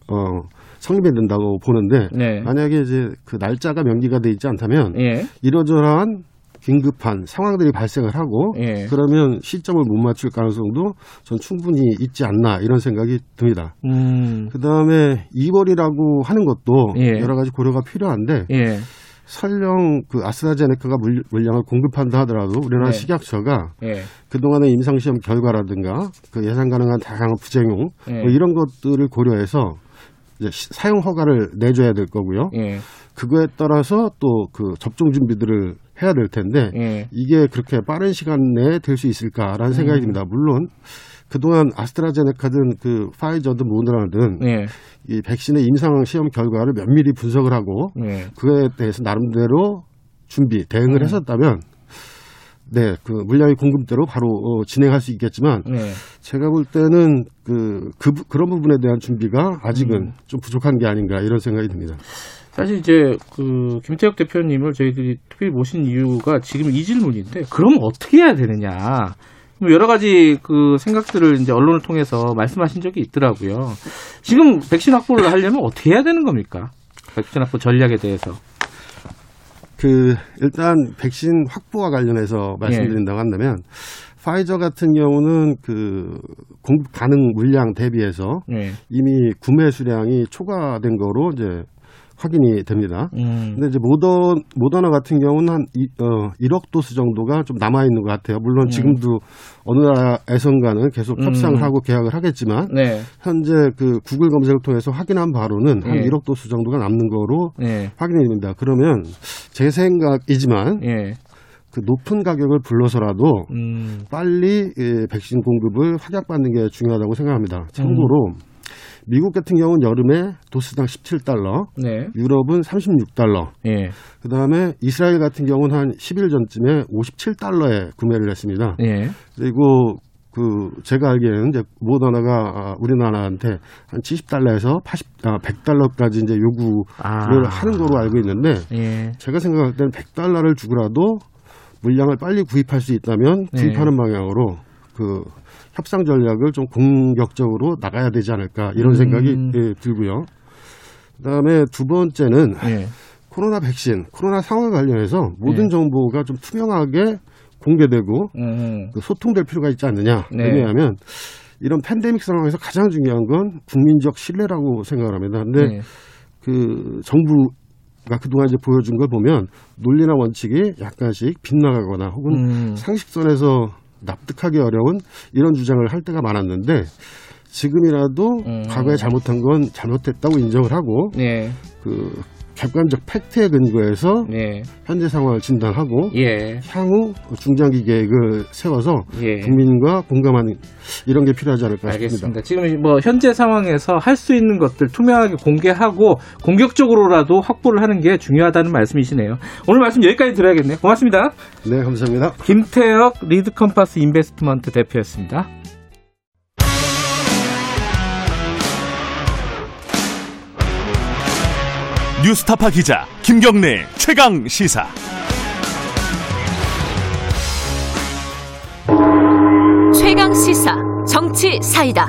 어, 성립이 된다고 보는데 네. 만약에 이제 그 날짜가 명기가 돼 있지 않다면 예. 이러저러한 긴급한 상황들이 발생을 하고 예. 그러면 시점을 못 맞출 가능성도 전 충분히 있지 않나 이런 생각이 듭니다. 음. 그 다음에 2월이라고 하는 것도 예. 여러 가지 고려가 필요한데 예. 설령 그 아스트라제네카가 물- 물량을 공급한다 하더라도 우리나라 네. 식약처가 예. 그동안의 임상시험 결과라든가 그 예상 가능한 다양한 부작용 예. 뭐 이런 것들을 고려해서 이제 시- 사용 허가를 내줘야 될 거고요. 예. 그거에 따라서 또 그 접종 준비들을 해야 될 텐데 예. 이게 그렇게 빠른 시간 내에 될 수 있을까라는 생각이 듭니다. 물론 그동안 아스트라제네카든 그 파이저든 모더나든 예. 이 백신의 임상 시험 결과를 면밀히 분석을 하고 예. 그에 대해서 나름대로 준비 대응을 음. 했었다면 네, 그 물량의 공급대로 바로 어, 진행할 수 있겠지만 예. 제가 볼 때는 그, 그 부- 그런 부분에 대한 준비가 아직은 음. 좀 부족한 게 아닌가 이런 생각이 듭니다. 사실 이제 그 김태혁 대표님을 저희들이 특별히 모신 이유가 지금 이 질문인데 그럼 어떻게 해야 되느냐 뭐 여러 가지 그 생각들을 이제 언론을 통해서 말씀하신 적이 있더라고요. 지금 백신 확보를 하려면 어떻게 해야 되는 겁니까? 백신 확보 전략에 대해서. 그 일단 백신 확보와 관련해서 말씀드린다고 한다면 파이저 같은 경우는 그 공급 가능 물량 대비해서 예. 이미 구매 수량이 초과된 거로 이제 확인이 됩니다. 음. 근데 이제 모더 모더나 같은 경우는 한 이, 어, 1억 도스 정도가 좀 남아 있는 것 같아요. 물론 지금도 어느 나라에선가는 계속 음. 협상을 하고 계약을 하겠지만 네. 현재 그 구글 검색을 통해서 확인한 바로는 한 예. 1억 도스 정도가 남는 거로 네. 확인이 됩니다. 그러면 제 생각이지만 예. 그 높은 가격을 불러서라도 음. 빨리 예, 백신 공급을 확약받는 게 중요하다고 생각합니다. 참고로 미국 같은 경우는 여름에 도스당 17달러, 네. 유럽은 36달러, 예. 그 다음에 이스라엘 같은 경우는 한 10일 전쯤에 57달러에 구매를 했습니다. 예. 그리고 그 제가 알기에는 이제 모더나가 아, 우리나라한테 한 70달러에서 80, 아, 100달러까지 이제 요구를 아. 하는 거로 알고 있는데 예. 제가 생각할 때는 100달러를 주고라도 물량을 빨리 구입할 수 있다면 네. 구입하는 방향으로 그 협상 전략을 좀 공격적으로 나가야 되지 않을까 이런 생각이 음. 예, 들고요. 그다음에 두 번째는 예. 코로나 백신, 코로나 상황 관련해서 모든 네. 정보가 좀 투명하게 공개되고 음. 그 소통될 필요가 있지 않느냐. 네. 왜냐하면 이런 팬데믹 상황에서 가장 중요한 건 국민적 신뢰라고 생각을 합니다. 근데 네. 그 정부 가 그동안 이제 보여준 걸 보면 논리나 원칙이 약간씩 빗나가거나 혹은 음. 상식선에서 납득하기 어려운 이런 주장을 할 때가 많았는데 지금이라도 음. 과거에 잘못한 건 잘못했다고 인정을 하고 네. 그 객관적 팩트에 근거해서 네. 현재 상황을 진단하고 예. 향후 중장기 계획을 세워서 예. 국민과 공감하는 이런 게 필요하지 않을까 싶습니다. 알겠습니다. 지금 뭐 현재 상황에서 할 수 있는 것들 투명하게 공개하고 공격적으로라도 확보를 하는 게 중요하다는 말씀이시네요. 오늘 말씀 여기까지 드려야겠네요. 고맙습니다. 네, 감사합니다. 김태혁 Lead Compass Investment 대표였습니다. 뉴스타파 기자 김경래 최강 시사. 최강 시사 정치 사이다.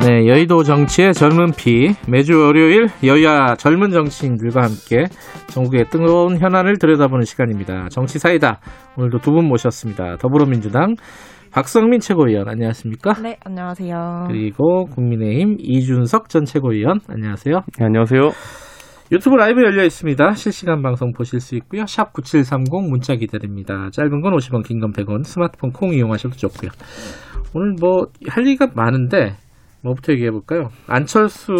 네, 여의도 정치의 젊은 피 매주 월요일 여야 젊은 정치인들과 함께 전국의 뜨거운 현안을 들여다보는 시간입니다. 정치 사이다. 오늘도 두 분 모셨습니다. 더불어민주당 박성민 최고위원 안녕하십니까? 네, 안녕하세요. 그리고 국민의힘 이준석 전 최고위원 안녕하세요. 네, 안녕하세요. 유튜브 라이브 열려 있습니다. 실시간 방송 보실 수 있고요. 샵 9730 문자 기다립니다. 짧은 건 50원, 긴 건 100원. 스마트폰 콩 이용하셔도 좋고요. 오늘 뭐 할 얘기가 많은데 뭐부터 얘기해 볼까요? 안철수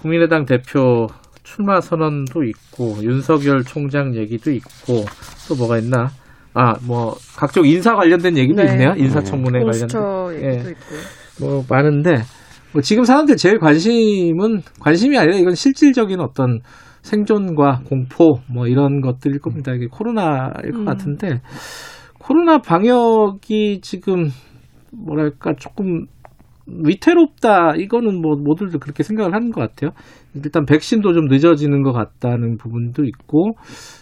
국민의당 대표 출마 선언도 있고 윤석열 총장 얘기도 있고 또 뭐가 있나? 아, 뭐 각종 인사 관련된 얘기도 네. 있네요. 인사청문회 포스터 관련된. 얘기도 예. 있고. 뭐 많은데 뭐 지금 사람들 제일 관심은 관심이 아니라 이건 실질적인 어떤 생존과 공포 뭐 이런 것들일 겁니다. 이게 코로나일 것 음. 같은데 코로나 방역이 지금 뭐랄까 조금 위태롭다 이거는 뭐 모두들 그렇게 생각을 하는 것 같아요. 일단 백신도 좀 늦어지는 것 같다는 부분도 있고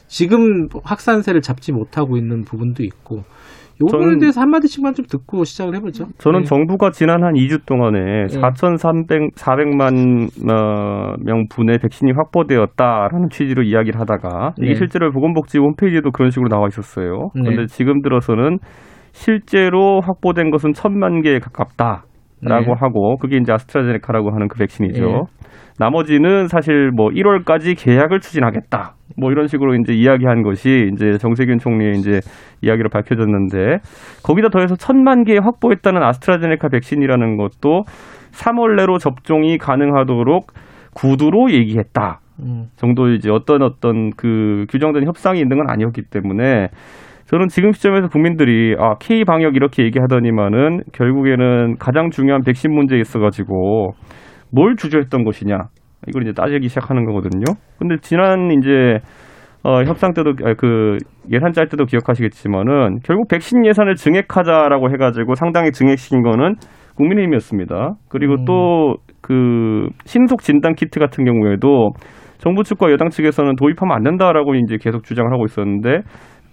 지금 확산세를 잡지 못하고 있는 부분도 있고 요거에 대해서 한 마디씩만 좀 듣고 시작을 해보죠. 저는 네. 정부가 지난 한 2주 동안에 네. 4,300, 400만 어, 명 분의 백신이 확보되었다라는 취지로 이야기를 하다가 이게 네. 실제로 보건복지 홈페이지에도 그런 식으로 나와 있었어요. 네. 그런데 지금 들어서는 실제로 확보된 것은 천만 개에 가깝다 라고 네. 하고 그게 이제 아스트라제네카라고 하는 그 백신이죠. 네. 나머지는 사실 뭐 1월까지 계약을 추진하겠다. 뭐 이런 식으로 이제 이야기한 것이 이제 정세균 총리의 이제 이야기로 밝혀졌는데 거기다 더해서 천만 개 확보했다는 아스트라제네카 백신이라는 것도 3월 내로 접종이 가능하도록 구두로 얘기했다. 음. 정도 이제 어떤 어떤 그 규정된 협상이 있는 건 아니었기 때문에 저는 지금 시점에서 국민들이 아 K 방역 이렇게 얘기하더니만은 결국에는 가장 중요한 백신 문제에 있어가지고 뭘 주저했던 것이냐 이걸 이제 따지기 시작하는 거거든요. 근데 지난 이제 어, 협상 때도 아, 그 예산 짤 때도 기억하시겠지만은 결국 백신 예산을 증액하자라고 해가지고 상당히 증액시킨 거는 국민의힘이었습니다. 그리고 음. 또그 신속 진단 키트 같은 경우에도 정부 측과 여당 측에서는 도입하면 안 된다라고 이제 계속 주장을 하고 있었는데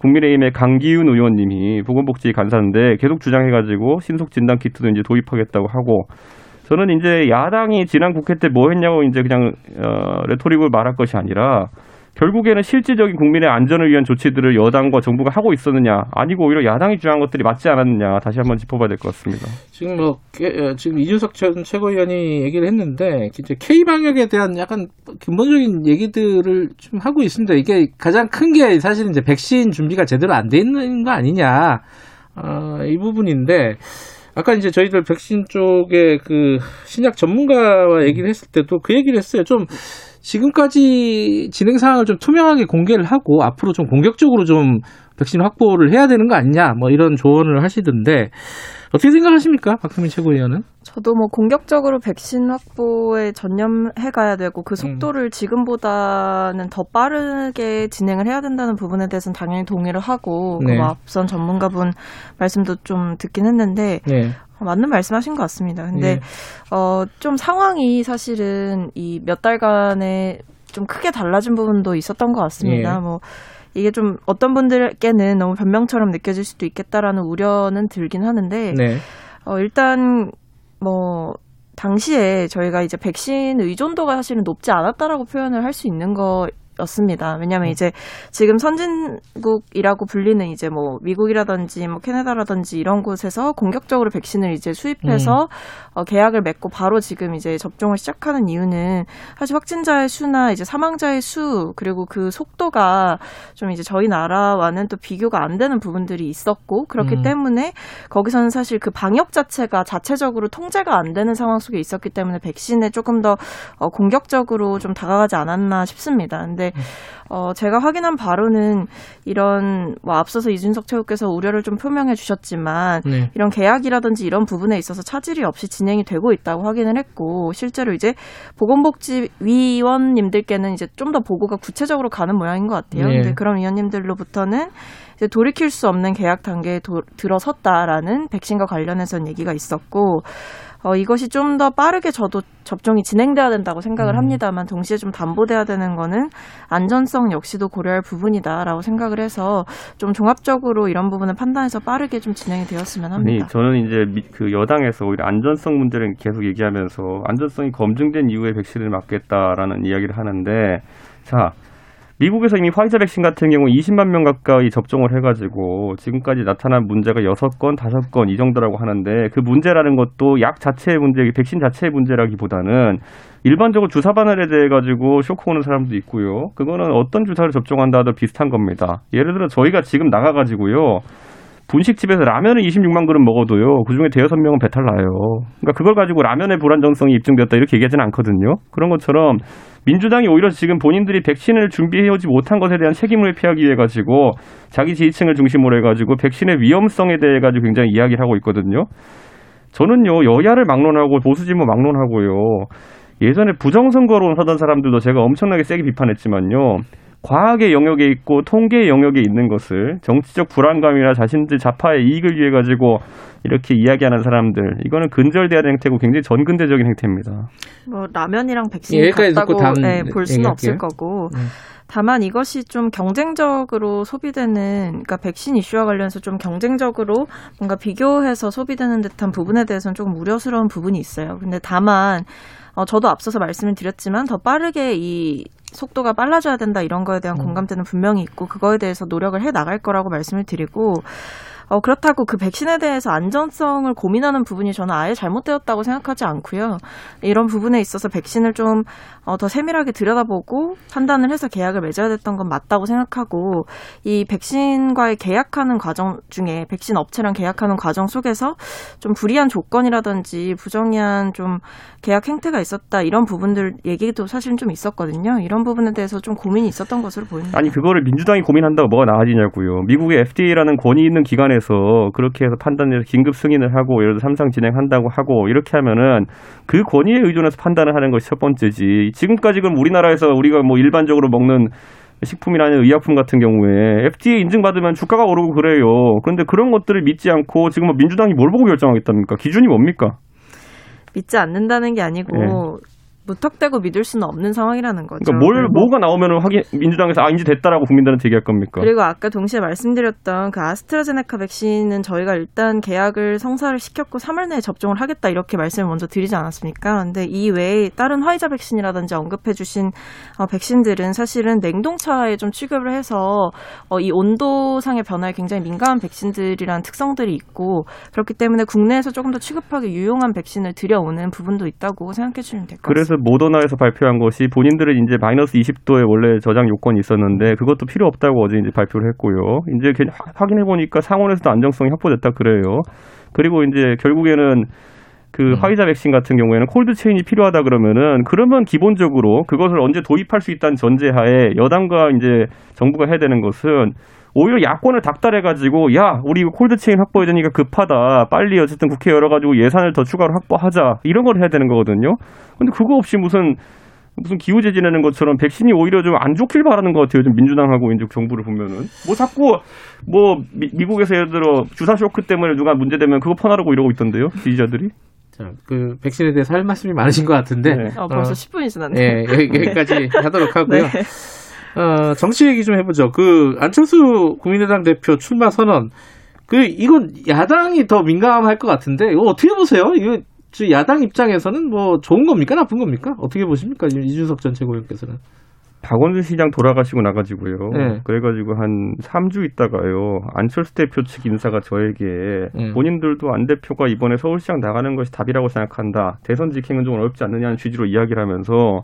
국민의힘의 강기훈 의원님이 보건복지 간사인데 계속 주장해가지고 신속 진단 키트도 이제 도입하겠다고 하고 저는 이제 야당이 지난 국회 때 뭐 했냐고 이제 그냥 어, 레토릭을 말할 것이 아니라 결국에는 실질적인 국민의 안전을 위한 조치들을 여당과 정부가 하고 있었느냐 아니고 오히려 야당이 주장한 것들이 맞지 않았느냐 다시 한번 짚어봐야 될 것 같습니다. 지금 뭐 게- 어, 지금 이준석 전 최고위원이 얘기를 했는데 이제 K 방역에 대한 약간 근본적인 얘기들을 좀 하고 있습니다. 이게 가장 큰 게 사실은 이제 백신 준비가 제대로 안 돼 있는 거 아니냐 어, 이 부분인데 아까 이제 저희들 백신 쪽에 그 신약 전문가와 얘기를 했을 때도 그 얘기를 했어요. 좀 지금까지 진행 상황을 좀 투명하게 공개를 하고 앞으로 좀 공격적으로 좀 백신 확보를 해야 되는 거 아니냐 뭐 이런 조언을 하시던데 어떻게 생각하십니까 박수민 최고위원은? 저도 뭐 공격적으로 백신 확보에 전념해 가야 되고 그 속도를 지금보다는 더 빠르게 진행을 해야 된다는 부분에 대해서는 당연히 동의를 하고 네. 그 앞선 전문가분 말씀도 좀 듣긴 했는데 네. 어, 맞는 말씀하신 것 같습니다. 근데 예. 어, 좀 상황이 사실은 이 몇 달간에 좀 크게 달라진 부분도 있었던 것 같습니다. 예. 뭐 이게 좀 어떤 분들께는 너무 변명처럼 느껴질 수도 있겠다라는 우려는 들긴 하는데 네. 어, 일단 뭐 당시에 저희가 이제 백신 의존도가 사실은 높지 않았다라고 표현을 할 수 있는 거 였습니다. 왜냐하면 이제 지금 선진국이라고 불리는 이제 뭐 미국이라든지 뭐 캐나다라든지 이런 곳에서 공격적으로 백신을 이제 수입해서 어, 계약을 맺고 바로 지금 이제 접종을 시작하는 이유는 사실 확진자의 수나 이제 사망자의 수 그리고 그 속도가 좀 이제 저희 나라와는 또 비교가 안 되는 부분들이 있었고 그렇기 음. 때문에 거기서는 사실 그 방역 자체가 자체적으로 통제가 안 되는 상황 속에 있었기 때문에 백신에 조금 더 어, 공격적으로 좀 다가가지 않았나 싶습니다. 근데 어, 제가 확인한 바로는 이런 뭐 앞서서 이준석 최고께서 우려를 좀 표명해 주셨지만 네. 이런 계약이라든지 이런 부분에 있어서 차질이 없이 진행이 되고 있다고 확인을 했고 실제로 이제 보건복지위원님들께는 이제 좀 더 보고가 구체적으로 가는 모양인 것 같아요. 네. 근데 그런 위원님들로부터는 이제 돌이킬 수 없는 계약 단계에 도- 들어섰다라는 백신과 관련해서는 얘기가 있었고 어, 이것이 좀 더 빠르게 저도 접종이 진행돼야 된다고 생각을 음. 합니다만 동시에 좀 담보돼야 되는 거는 안전성 역시도 고려할 부분이다라고 생각을 해서 좀 종합적으로 이런 부분을 판단해서 빠르게 좀 진행이 되었으면 아니 합니다. 저는 이제 미- 그 여당에서 오히려 안전성 문제를 계속 얘기하면서 안전성이 검증된 이후에 백신을 맞겠다라는 이야기를 하는데 자 미국에서 이미 화이자 백신 같은 경우 20만 명 가까이 접종을 해가지고 지금까지 나타난 문제가 6건, 5건 이 정도라고 하는데 그 문제라는 것도 약 자체의 문제, 백신 자체의 문제라기보다는 일반적으로 주사 바늘에 대해 가지고 쇼크 오는 사람도 있고요. 그거는 어떤 주사를 접종한다 하도 비슷한 겁니다. 예를 들어 저희가 지금 나가가지고요. 분식집에서 라면을 26만 그릇 먹어도요. 그중에 대여섯 명은 배탈 나요. 그러니까 그걸 가지고 라면의 불안정성이 입증되었다 이렇게 얘기하지는 않거든요. 그런 것처럼 민주당이 오히려 지금 본인들이 백신을 준비해오지 못한 것에 대한 책임을 피하기 위해 가지고 자기 지지층을 중심으로 해 가지고 백신의 위험성에 대해 가지고 굉장히 이야기를 하고 있거든요. 저는요 여야를 막론하고 보수 진보 막론하고요 예전에 부정선거론 하던 사람들도 제가 엄청나게 세게 비판했지만요 과학의 영역에 있고 통계의 영역에 있는 것을 정치적 불안감이나 자신들 자파의 이익을 위해 가지고 이렇게 이야기하는 사람들 이거는 근절돼야 되는 행태고 굉장히 전근대적인 행태입니다. 뭐 라면이랑 백신이 예, 같다고 다음 네, 볼 수는 얘기할게요. 없을 거고 네. 다만 이것이 좀 경쟁적으로 소비되는 그러니까 백신 이슈와 관련해서 좀 경쟁적으로 뭔가 비교해서 소비되는 듯한 부분에 대해서는 조금 우려스러운 부분이 있어요. 근데 다만 어, 저도 앞서서 말씀을 드렸지만 더 빠르게 이 속도가 빨라져야 된다 이런 거에 대한 공감대는 분명히 있고 그거에 대해서 노력을 해 나갈 거라고 말씀을 드리고 어, 그렇다고 그 백신에 대해서 안전성을 고민하는 부분이 저는 아예 잘못되었다고 생각하지 않고요. 이런 부분에 있어서 백신을 좀 어, 더 세밀하게 들여다보고 판단을 해서 계약을 맺어야 됐던 건 맞다고 생각하고 이 백신과의 계약하는 과정 중에 백신 업체랑 계약하는 과정 속에서 좀 불이한 조건이라든지 부정의한 좀 계약 행태가 있었다 이런 부분들 얘기도 사실은 좀 있었거든요. 이런 부분에 대해서 좀 고민이 있었던 것으로 보입니다. 아니 그거를 민주당이 고민한다고 뭐가 나아지냐고요. 미국의 FDA라는 권위 있는 기관에 서 그렇게 해서 판단해서 긴급 승인을 하고 예를 들어 삼상 진행한다고 하고 이렇게 하면은 그 권위에 의존해서 판단을 하는 것이 첫 번째지. 지금까지 그럼 우리나라에서 우리가 뭐 일반적으로 먹는 식품이나 의약품 같은 경우에 FDA 인증받으면 주가가 오르고 그래요. 그런데 그런 것들을 믿지 않고 지금 뭐 민주당이 뭘 보고 결정하겠답니까? 기준이 뭡니까? 믿지 않는다는 게 아니고 무턱대고 믿을 수는 없는 상황이라는 거죠. 그러니까 뭘 뭐가 나오면 확인 민주당에서 아 이제 됐다라고 국민들한테 얘기할 겁니까? 그리고 아까 동시에 말씀드렸던 그 아스트라제네카 백신은 저희가 일단 계약을 성사를 시켰고 3월 내에 접종을 하겠다 이렇게 말씀을 먼저 드리지 않았습니까? 근데 이 외에 다른 화이자 백신이라든지 언급해 주신 어, 백신들은 사실은 냉동차에 좀 취급을 해서 어, 이 온도상의 변화에 굉장히 민감한 백신들이라는 특성들이 있고 그렇기 때문에 국내에서 조금 더 취급하기 유용한 백신을 들여오는 부분도 있다고 생각해 주시면 될 것 같습니다. 모더나에서 발표한 것이 본인들은 이제 마이너스 20도에 원래 저장 요건이 있었는데 그것도 필요 없다고 어제 이제 발표를 했고요. 이제 확인해 보니까 상온에서도 안정성이 확보됐다 그래요. 그리고 이제 결국에는 그 음. 화이자 백신 같은 경우에는 콜드 체인이 필요하다 그러면은 그러면 기본적으로 그것을 언제 도입할 수 있다는 전제하에 여당과 이제 정부가 해야 되는 것은 오히려 야권을 닥달해가지고 야 우리 이거 콜드체인 확보해야 되니까 급하다 빨리 어쨌든 국회 열어가지고 예산을 더 추가로 확보하자 이런 걸 해야 되는 거거든요. 근데 그거 없이 무슨 무슨 기후제 지내는 것처럼 백신이 오히려 좀 안 좋길 바라는 것 같아요. 좀 민주당하고 이제 정부를 보면은 뭐 자꾸 뭐 미, 국에서 예를 들어 주사 쇼크 때문에 누가 문제되면 그거 퍼나르고 이러고 있던데요. 지지자들이. 자, 그 백신에 대해서 할 말씀이 많으신 것 같은데. 네. 어, 벌써 어, 10분이 지났네요. 예, 여기 까지 하도록 하고요. 네. 어, 정치 얘기 좀 해보죠. 그 안철수 국민의당 대표 출마 선언. 그 이건 야당이 더 민감할 것 같은데 이거 어떻게 보세요? 이거 야당 입장에서는 뭐 좋은 겁니까 나쁜 겁니까? 어떻게 보십니까 이준석 전 최고위원께서는? 박원순 시장 돌아가시고 나가지고요. 네. 그래가지고 한 3주 있다가요. 안철수 대표 측 인사가 저에게 네. 본인들도 안 대표가 이번에 서울시장 나가는 것이 답이라고 생각한다. 대선 직행은 좀 어렵지 않느냐는 취지로 이야기를 하면서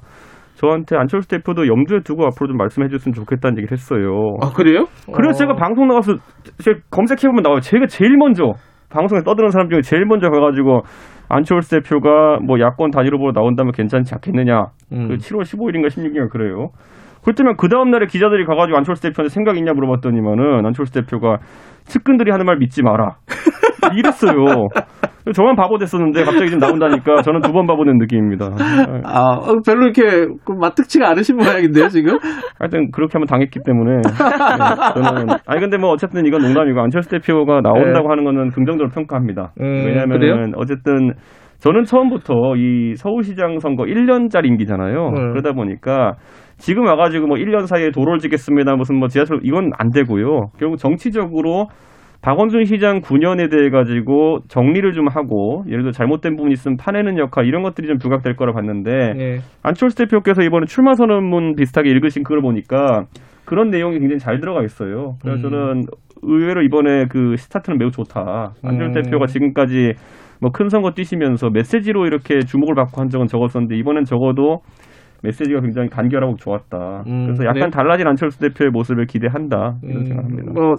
저한테 안철수 대표도 염두에 두고 앞으로 좀 말씀해 줬으면 좋겠다는 얘기를 했어요. 아, 그래요? 그래서 어... 제가 방송 나가서 제가 검색해 보면 나와요. 제가 제일 먼저 방송에 떠드는 사람 중에 제일 먼저 가가지고 안철수 대표가 뭐 야권 단일 후보로 나온다면 괜찮지 않겠느냐. 음. 그 7월 15일인가 16일인가 그래요. 그렇다면 그 다음 날에 기자들이 가가지고 안철수 대표한테 생각 있냐 물어봤더니만은 안철수 대표가 측근들이 하는 말 믿지 마라. 이랬어요. 저만 바보 됐었는데 갑자기 좀 나온다니까 저는 두 번 바보 된 느낌입니다. 아, 어, 별로 이렇게 마뜩치가 않으신 모양인데요, 지금? 하여튼 그렇게 하면 당했기 때문에. 네, 저는, 아니, 근데 뭐 어쨌든 이건 농담이고 안철수 대표가 나온다고 네. 하는 거는 긍정적으로 평가합니다. 음, 왜냐하면 어쨌든 저는 처음부터 이 서울시장 선거 1년짜리 임기잖아요. 음. 그러다 보니까 지금 와가지고 뭐 1년 사이에 도로를 짓겠습니다. 무슨 뭐 지하철 이건 안 되고요. 결국 정치적으로 박원순 시장 9년에 대해 가지고 정리를 좀 하고 예를 들어 잘못된 부분이 있으면 파내는 역할 이런 것들이 좀 부각될 거라 봤는데 네. 안철수 대표께서 이번에 출마 선언문 비슷하게 읽으신 그걸 보니까 그런 내용이 굉장히 잘 들어가 있어요. 그래서 음. 저는 의외로 이번에 그 스타트는 매우 좋다. 안철수 음. 대표가 지금까지 뭐 큰 선거 뛰시면서 메시지로 이렇게 주목을 받고 한 적은 적었었는데 이번엔 적어도 메시지가 굉장히 간결하고 좋았다. 음, 그래서 약간 네. 달라진 안철수 대표의 모습을 기대한다 이런 음, 생각합니다. 뭐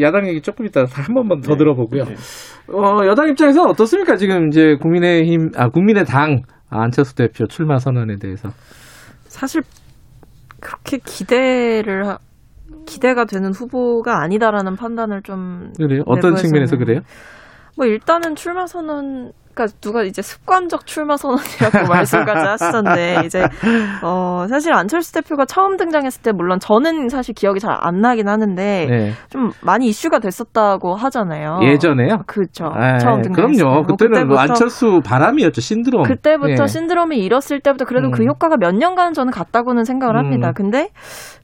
야당 얘기 조금 이따 한 번만 더 네. 들어보고요. 네. 어, 여당 입장에서 어떻습니까? 지금 이제 국민의힘 아 국민의당 안철수 대표 출마 선언에 대해서 사실 그렇게 기대를 하, 기대가 되는 후보가 아니다라는 판단을 좀 그래요? 어떤 측면에서 그래요? 뭐 일단은 출마 선언 그러니까 누가 이제 습관적 출마 선언이라고 말씀까지 하시던데 이제 어 사실 안철수 대표가 처음 등장했을 때 물론 저는 사실 기억이 잘 안 나긴 하는데 네. 좀 많이 이슈가 됐었다고 하잖아요. 예전에요? 그렇죠. 아, 처음 등장. 그럼요. 뭐 그때는 뭐 안철수 바람이었죠 신드롬. 그때부터 네. 신드롬이 일었을 때부터 그래도 그 음. 그 효과가 몇 년간은 저는 갔다고는 생각을 합니다. 음. 근데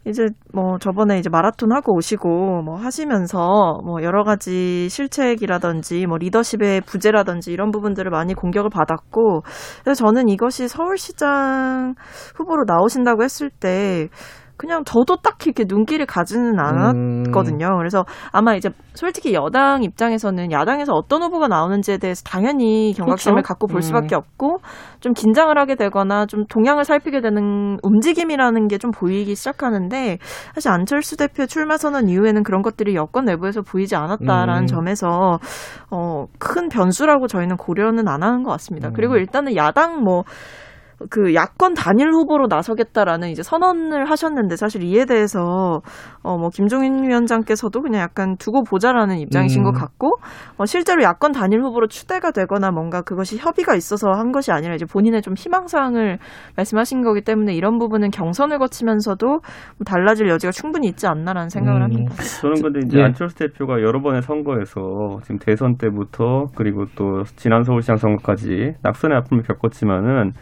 이제 뭐 저번에 이제 마라톤 하고 오시고 뭐 하시면서 뭐 여러 가지 실책이라든지 뭐 리더십의 부재라든지 이런 부분 들을 많이 공격을 받았고 그래서 저는 이것이 서울시장 후보로 나오신다고 했을 때 그냥 저도 딱히 이렇게 눈길을 가지는 않았거든요. 음. 그래서 아마 이제 솔직히 여당 입장에서는 야당에서 어떤 후보가 나오는지에 대해서 당연히 경각심을 그렇죠? 갖고 볼 수밖에 음. 없고 좀 긴장을 하게 되거나 좀 동향을 살피게 되는 움직임이라는 게 좀 보이기 시작하는데 사실 안철수 대표 출마 선언 이후에는 그런 것들이 여권 내부에서 보이지 않았다라는 음. 점에서 어, 큰 변수라고 저희는 고려는 안 하는 것 같습니다. 음. 그리고 일단은 야당 뭐 그 야권 단일 후보로 나서겠다라는 이제 선언을 하셨는데 사실 이에 대해서 어뭐 김종인 위원장께서도 그냥 약간 두고 보자라는 입장이신 음. 것 같고 어 실제로 야권 단일 후보로 추대가 되거나 뭔가 그것이 협의가 있어서 한 것이 아니라 이제 본인의 좀 희망사항을 말씀하신 거기 때문에 이런 부분은 경선을 거치면서도 뭐 달라질 여지가 충분히 있지 않나라는 생각을 음. 합니다. 저는 근데 이제 네. 안철수 대표가 여러 번의 선거에서 지금 대선 때부터 그리고 또 지난 서울시장 선거까지 낙선의 아픔을 겪었지만은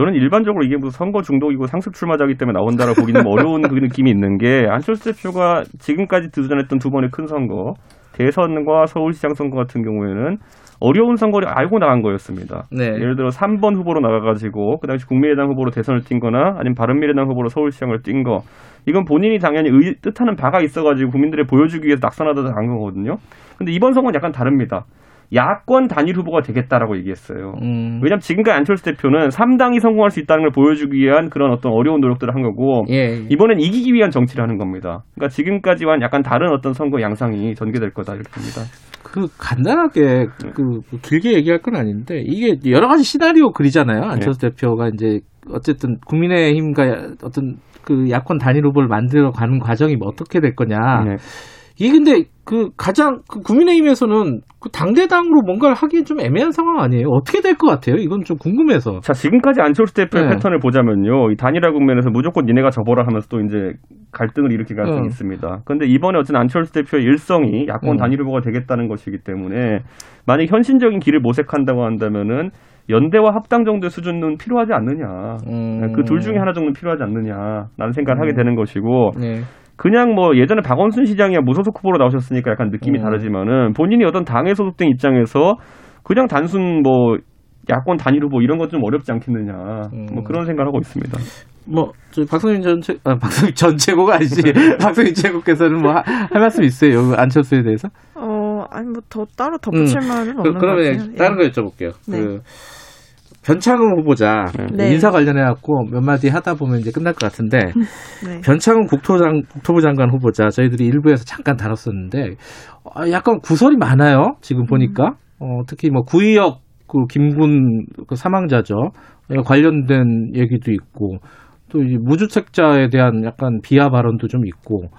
저는 일반적으로 이게 무슨 선거 중독이고 상습 출마자기 때문에 나온다라고 보기는 어려운 그 느낌이 있는 게 안철수 대표가 지금까지 도전했던 두 번의 큰 선거 대선과 서울시장 선거 같은 경우에는 어려운 선거를 알고 나간 거였습니다. 네. 예를 들어 3번 후보로 나가가지고 그 당시 국민의당 후보로 대선을 뛴 거나 아니면 바른미래당 후보로 서울시장을 뛴 거. 이건 본인이 당연히 의, 뜻하는 바가 있어가지고 국민들에 보여주기 위해서 낙선하다 간 거거든요. 근데 이번 선거는 약간 다릅니다. 야권 단일 후보가 되겠다라고 얘기했어요. 음. 왜냐하면 지금까지 안철수 대표는 3당이 성공할 수 있다는 걸 보여주기 위한 그런 어떤 어려운 노력들을 한 거고 예. 이번엔 이기기 위한 정치를 하는 겁니다. 그러니까 지금까지와는 약간 다른 어떤 선거 양상이 전개될 거다 이렇게 봅니다. 그 간단하게 그, 그 길게 얘기할 건 아닌데 이게 여러 가지 시나리오 그리잖아요. 안철수 대표가 이제 어쨌든 국민의힘과 어떤 그 야권 단일 후보를 만들어 가는 과정이 뭐 어떻게 될 거냐. 네. 이게 근데 그 가장 그 국민의힘에서는 그 당대당으로 뭔가를 하기엔 좀 애매한 상황 아니에요? 어떻게 될 것 같아요? 이건 좀 궁금해서. 자 지금까지 안철수 대표의 네. 패턴을 보자면요, 이 단일화 국면에서 무조건 니네가 접어라 하면서 또 이제 갈등을 일으킬 가능성이 어. 있습니다. 그런데 이번에 어쨌든 안철수 대표의 일성이 야권 음. 단일 후보가 되겠다는 것이기 때문에 만약 현실적인 길을 모색한다고 한다면은 연대와 합당 정도의 수준은 필요하지 않느냐. 음. 그둘 중에 하나 정도는 필요하지 않느냐라는 생각을 하게 음. 되는 것이고 네. 그냥 뭐 예전에 박원순 시장이야 무소속 후보로 나오셨으니까 약간 느낌이 음. 다르지만은 본인이 어떤 당에 소속된 입장에서 그냥 단순 뭐 야권 단일 후보 이런 것 좀 어렵지 않겠느냐 음. 뭐 그런 생각을 하고 있습니다. 뭐, 저 박성민 전, 최, 아, 박성민 전 최고가 아니지. 박성민 최고께서는 뭐, 하- 할 말씀 있어요? 여기 안철수에 대해서? 어, 아니 뭐 더 따로 덧붙일 말은 그, 없는 것 그러면 같아요. 다른 거 예. 여쭤볼게요. 네. 그, 변창흠 후보자, 네. 인사 관련해 갖고 몇 마디 하다 보면 이제 끝날 것 같은데, 네. 변창흠 국토장, 국토부 장관 후보자, 저희들이 일부에서 잠깐 다뤘었는데, 어, 약간 구설이 많아요. 지금 보니까. 어, 특히 뭐, 구의역 그 김군 그 사망자죠. 에 관련된 얘기도 있고, 또이 무주택자에 대한 약간 비하 발언도 좀 있고,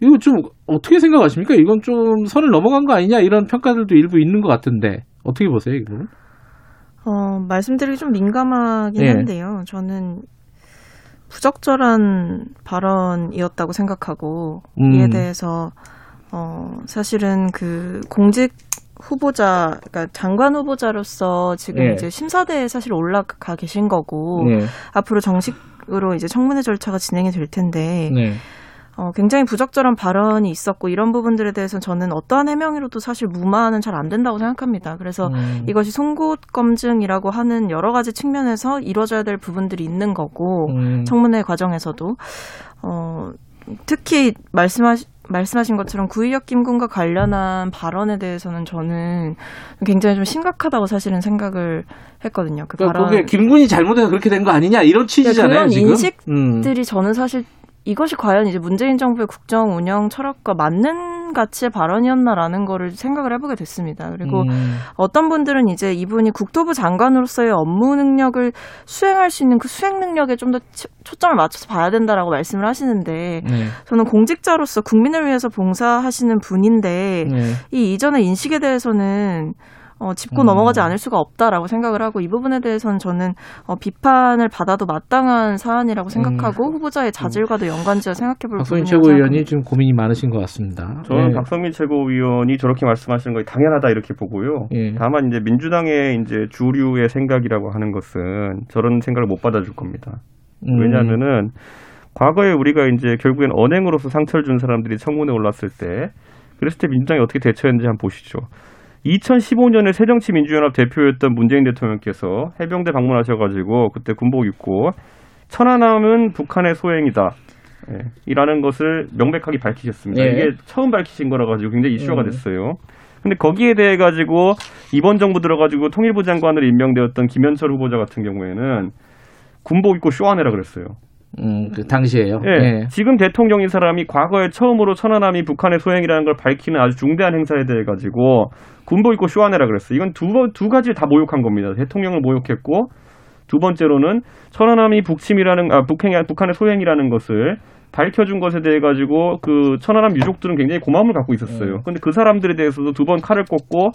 이거 좀 어떻게 생각하십니까? 이건 좀 선을 넘어간 거 아니냐? 이런 평가들도 일부 있는 것 같은데, 어떻게 보세요, 이거? 어, 말씀드리기 좀 민감하긴 예. 한데요. 저는 부적절한 발언이었다고 생각하고 음. 이에 대해서 어, 사실은 그 공직 후보자, 그러니까 장관 후보자로서 지금 예. 이제 심사대에 사실 올라가 계신 거고 네. 앞으로 정식으로 이제 청문회 절차가 진행이 될 텐데 네. 어, 굉장히 부적절한 발언이 있었고 이런 부분들에 대해서는 저는 어떠한 해명으로도 사실 무마는 잘 안 된다고 생각합니다. 그래서 음. 이것이 송곳 검증이라고 하는 여러 가지 측면에서 이루어져야 될 부분들이 있는 거고 음. 청문회 과정에서도 어, 특히 말씀하시 말씀하신 것처럼 구의역 김군과 관련한 발언에 대해서는 저는 굉장히 좀 심각하다고 사실은 생각을 했거든요. 그 그러니까 발언 그게 김군이 잘못해서 그렇게 된 거 아니냐 이런 취지잖아요. 그런 지금. 인식들이 음. 저는 사실 이것이 과연 이제 문재인 정부의 국정 운영 철학과 맞는 가치의 발언이었나라는 거를 생각을 해보게 됐습니다. 그리고 음. 어떤 분들은 이제 이분이 국토부 장관으로서의 업무 능력을 수행할 수 있는 그 수행 능력에 좀 더 초점을 맞춰서 봐야 된다라고 말씀을 하시는데 네. 저는 공직자로서 국민을 위해서 봉사하시는 분인데 네. 이 이전의 인식에 대해서는 어, 짚고 음. 넘어가지 않을 수가 없다라고 생각을 하고 이 부분에 대해서는 저는 어, 비판을 받아도 마땅한 사안이라고 생각하고 후보자의 자질과도 연관지어 생각해볼 음. 박소민 부분이라고 최고위원이 지금 고민이 많으신 것 같습니다. 저는 네. 박성민 최고위원이 저렇게 말씀하시는 것이 당연하다 이렇게 보고요. 예. 다만 이제 민주당의 이제 주류의 생각이라고 하는 것은 저런 생각을 못 받아줄 겁니다. 음. 왜냐하면은 과거에 우리가 이제 결국엔 언행으로서 상처를 준 사람들이 청문회 올랐을 때 그랬을 때 민주당이 어떻게 대처했는지 한번 보시죠. 2015년에 새정치민주연합 대표였던 문재인 대통령께서 해병대 방문하셔가지고 그때 군복 입고 천안함은 북한의 소행이다. 예, 이라는 것을 명백하게 밝히셨습니다. 예. 이게 처음 밝히신 거라 가지고 굉장히 이슈가 음. 됐어요. 근데 거기에 대해 가지고 이번 정부 들어 가지고 통일부 장관으로 임명되었던 김현철 후보자 같은 경우에는 군복 입고 쇼하네라 그랬어요. 음, 그 당시에요. 예, 예. 지금 대통령인 사람이 과거에 처음으로 천안함이 북한의 소행이라는 걸 밝히는 아주 중대한 행사에 대해 가지고 군복 입고 쇼하네라 그랬어요. 이건 두, 번- 두 가지를 다 모욕한 겁니다. 대통령을 모욕했고 두 번째로는 천안함이 북침이라는 아 북행 북한의 소행이라는 것을 밝혀준 것에 대해 가지고 그 천안함 유족들은 굉장히 고마움을 갖고 있었어요. 근데 그 사람들에 대해서도 두 번 칼을 꽂고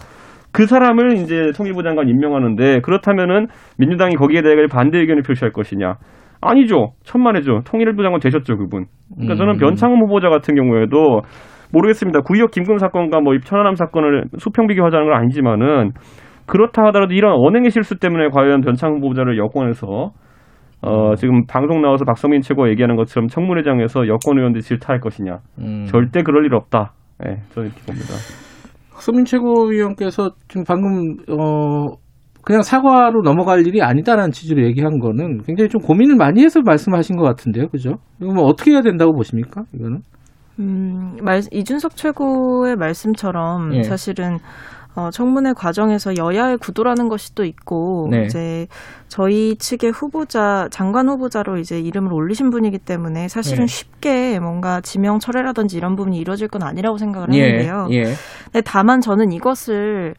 그 사람을 이제 통일부 장관 임명하는데 그렇다면은 민주당이 거기에 대해 반대 의견을 표시할 것이냐? 아니죠. 천만에죠. 통일부 장관 되셨죠, 그분. 그러니까 저는 음. 변창흠 후보자 같은 경우에도 모르겠습니다. 구의역 김군 사건과 뭐 천안함 사건을 수평 비교하자는 건 아니지만은 그렇다 하더라도 이런 언행의 실수 때문에 과연 변창흠 후보자를 여권에서 어, 지금 방송 나와서 박성민 최고 얘기하는 것처럼 청문회장에서 여권 의원들이 질타할 것이냐. 음. 절대 그럴 일 없다. 예, 저는 이렇게 봅니다. 박성민 최고위원께서 지금 방금 어 그냥 사과로 넘어갈 일이 아니다라는 취지로 얘기한 거는 굉장히 좀 고민을 많이 해서 말씀하신 것 같은데요, 그죠? 이거 뭐 어떻게 해야 된다고 보십니까? 이거는? 음, 말, 이준석 최고의 말씀처럼 예. 사실은 어, 청문회 과정에서 여야의 구도라는 것이 또 있고 네. 이제 저희 측의 후보자 장관 후보자로 이제 이름을 올리신 분이기 때문에 사실은 예. 쉽게 뭔가 지명 철회라든지 이런 부분이 이루어질 건 아니라고 생각을 예, 하는데요. 예. 근데 다만 저는 이것을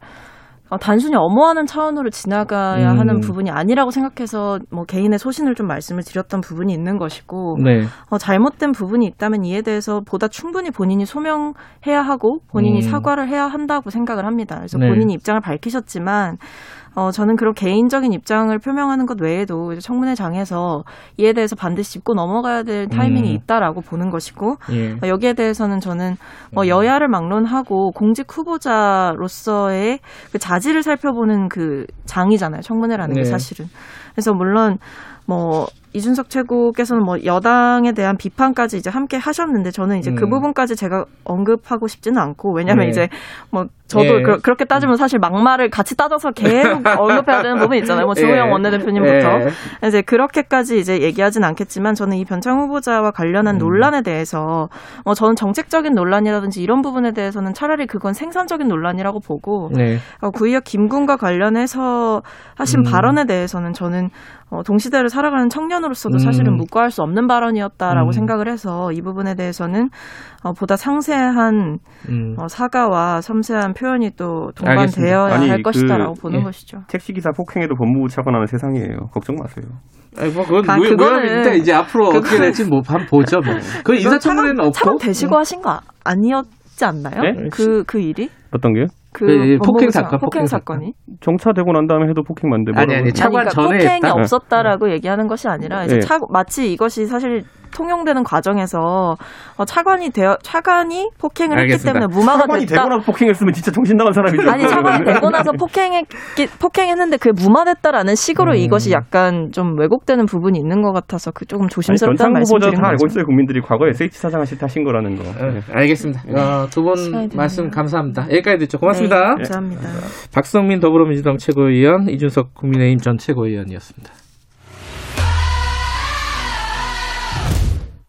어, 단순히 엄호하는 차원으로 지나가야 음. 하는 부분이 아니라고 생각해서 뭐 개인의 소신을 좀 말씀을 드렸던 부분이 있는 것이고 네. 어, 잘못된 부분이 있다면 이에 대해서 보다 충분히 본인이 소명해야 하고 본인이 음. 사과를 해야 한다고 생각을 합니다. 그래서 네. 본인이 입장을 밝히셨지만 어, 저는 그런 개인적인 입장을 표명하는 것 외에도 청문회장에서 이에 대해서 반드시 짚고 넘어가야 될 타이밍이 음. 있다라고 보는 것이고 예. 어, 여기에 대해서는 저는 음. 뭐 여야를 막론하고 공직 후보자로서의 그 자질을 살펴보는 그 장이잖아요. 청문회라는 네. 게 사실은. 그래서 물론 뭐 이준석 최고께서는 뭐 여당에 대한 비판까지 이제 함께 하셨는데 저는 이제 그 음. 부분까지 제가 언급하고 싶지는 않고 왜냐면 네. 이제 뭐 저도 예. 그, 렇게 따지면 사실 막말을 같이 따져서 계속 언급해야 되는 부분이 있잖아요. 뭐 주호영 예. 원내대표님부터 예. 이제 그렇게까지 이제 얘기하진 않겠지만 저는 이 변창 후보자와 관련한 음. 논란에 대해서 어 저는 정책적인 논란이라든지 이런 부분에 대해서는 차라리 그건 생산적인 논란이라고 보고 네. 어, 구의역 김군과 관련해서 하신 음. 발언에 대해서는 저는 어, 동시대를 살아가는 청년으로서도 음. 사실은 묵과할 수 없는 발언이었다라고 음. 생각을 해서 이 부분에 대해서는 어, 보다 상세한 음. 어, 사과와 섬세한 표현이 또. 동반되어야 아니, 할 그- 것이다라고 보는 예. 것이죠. 택시기사 폭행에도 법무부 차관하는 세상이에요. 걱정 마세요. 아니, 뭐, 그건 아, 무- 그거는- 무혐의인데, 이제 앞으로 어떻게 그거는- 될지 뭐, 한번 보죠, 뭐. 그 인사청문회는 없고. 차관 되시고 하신 거 아- 아니었지 않나요? 네? 그, 그 일이? 어떤 게요? 그 예, 예, 폭행 사건, 폭행 폭행 사건. 사건이? 정차되고 난 다음에 해도 폭행 만데 아니, 아니? 차관 그러니까 전에 폭행이 했다? 없었다라고 얘기하는 것이 아니라 이제 예. 차, 마치 이것이 사실 통용되는 과정에서 어, 차관이 되어 차관이 폭행을 알겠습니다. 했기 때문에 무마가 차관이 됐다. 되고 나서 폭행했으면 진짜 정신 나간 사람이죠. 아니 차관이 되고 나서 폭행했기 폭행했는데 그게 무마됐다라는 식으로 음. 이것이 약간 좀 왜곡되는 부분이 있는 것 같아서 그 조금 조심스럽다는 말씀드리는 다 알고 거죠. 있어요. 국민들이 과거에 SH 사장을 싫다신 거라는 거. 예, 알겠습니다. 어, 두분 시간이 됐네요. 말씀 감사합니다. 여기까지 듣죠. 고맙습니다. 네, 감사합니다. 박성민 더불어민주당 최고위원, 이준석 국민의힘 전 최고위원이었습니다.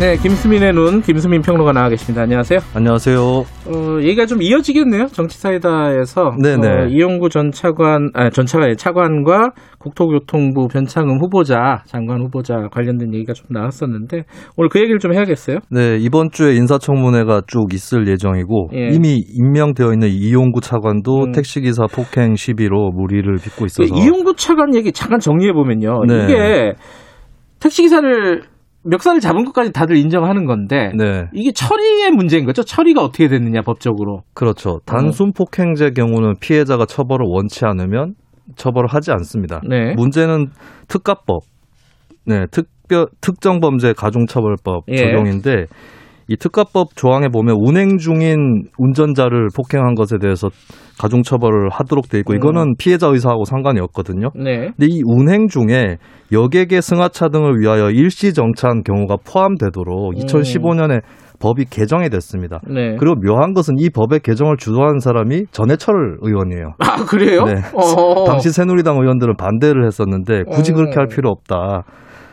네, 김수민의 눈, 김수민 평론가 나와 계십니다. 안녕하세요. 안녕하세요. 어, 얘기가 좀 이어지겠네요. 정치사이다에서 네네. 어, 이용구 전 차관, 아, 전 차관, 차관과 국토교통부 변창흠 후보자, 장관 후보자 관련된 얘기가 좀 나왔었는데 오늘 그 얘기를 좀 해야겠어요. 네, 이번 주에 인사청문회가 쭉 있을 예정이고 예. 이미 임명되어 있는 이용구 차관도 음. 택시기사 폭행 시비로 무리를 빚고 그 있어서 이용구 차관 얘기 잠깐 정리해 보면요. 네. 이게 택시기사를 멱살을 잡은 것까지 다들 인정하는 건데 네, 이게 처리의 문제인 거죠. 처리가 어떻게 됐느냐 법적으로. 그렇죠. 단순 폭행죄 경우는 피해자가 처벌을 원치 않으면 처벌을 하지 않습니다. 네. 문제는 특가법, 네, 특별 특정범죄 가중처벌법 예. 적용인데 이 특가법 조항에 보면 운행 중인 운전자를 폭행한 것에 대해서 가중처벌을 하도록 돼 있고 음. 이거는 피해자 의사하고 상관이 없거든요. 네. 근데 이 운행 중에 여객의 승하차 등을 위하여 일시 정차한 경우가 포함되도록 음. 2015년에 법이 개정이 됐습니다. 네. 그리고 묘한 것은 이 법의 개정을 주도한 사람이 전해철 의원이에요. 아 그래요? 네. 어. 당시 새누리당 의원들은 반대를 했었는데 굳이 어. 그렇게 할 필요 없다.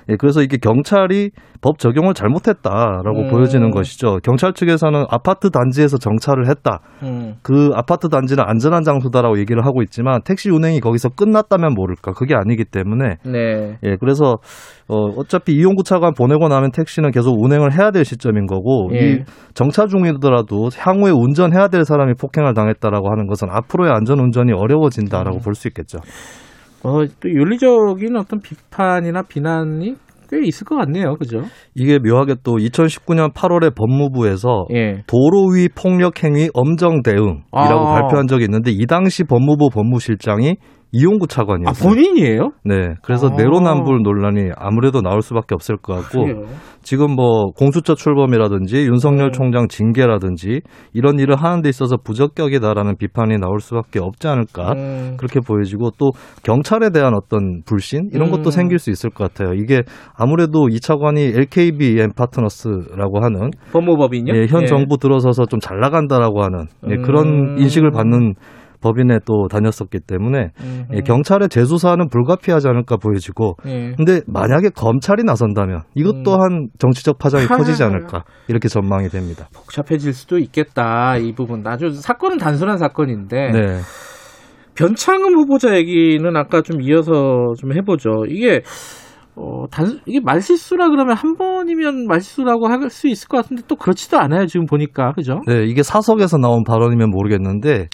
예, 그래서 이게 경찰이 법 적용을 잘못했다라고 음. 보여지는 것이죠. 경찰 측에서는 아파트 단지에서 정차를 했다. 음. 그 아파트 단지는 안전한 장소다라고 얘기를 하고 있지만 택시 운행이 거기서 끝났다면 모를까. 그게 아니기 때문에 네. 예, 그래서 어 어차피 이용구 차관 보내고 나면 택시는 계속 운행을 해야 될 시점인 거고 예. 이 정차 중이더라도 향후에 운전해야 될 사람이 폭행을 당했다라고 하는 것은 앞으로의 안전 운전이 어려워진다라고 음. 볼수 있겠죠. 어, 또 윤리적인 어떤 비판이나 비난이 꽤 있을 것 같네요. 그죠? 이게 묘하게 또 2019년 8월에 법무부에서 예. 도로 위 폭력 행위 엄정 대응이라고 아. 발표한 적이 있는데 이 당시 법무부 법무실장이 이용구 아, 차관이었어요. 본인이에요? 네. 그래서 아. 내로남불 논란이 아무래도 나올 수밖에 없을 것 같고 그래요. 지금 뭐 공수처 출범이라든지 윤석열 음. 총장 징계라든지 이런 일을 하는 데 있어서 부적격이다라는 비판이 나올 수밖에 없지 않을까 음. 그렇게 보여지고 또 경찰에 대한 어떤 불신 이런 것도 음. 생길 수 있을 것 같아요. 이게 아무래도 이 차관이 LKBM 파트너스라고 하는 법무법인요? 예, 현 예. 정부 들어서서 좀 잘 나간다라고 하는 예, 음. 그런 인식을 받는 법인에 또 다녔었기 때문에 음. 예, 경찰의 재수사는 불가피하지 않을까 보여지고 예. 근데 만약에 검찰이 나선다면 이것 음. 또한 정치적 파장이 커지지 않을까 이렇게 전망이 됩니다. 복잡해질 수도 있겠다. 이 부분. 아주 사건은 단순한 사건인데 네. 변창흠 후보자 얘기는 아까 좀 이어서 좀 해보죠. 이게 어, 단, 이게 말실수라 그러면 한 번이면 말실수라고 할 수 있을 것 같은데 또 그렇지도 않아요. 지금 보니까. 그죠? 네, 이게 사석에서 나온 발언이면 모르겠는데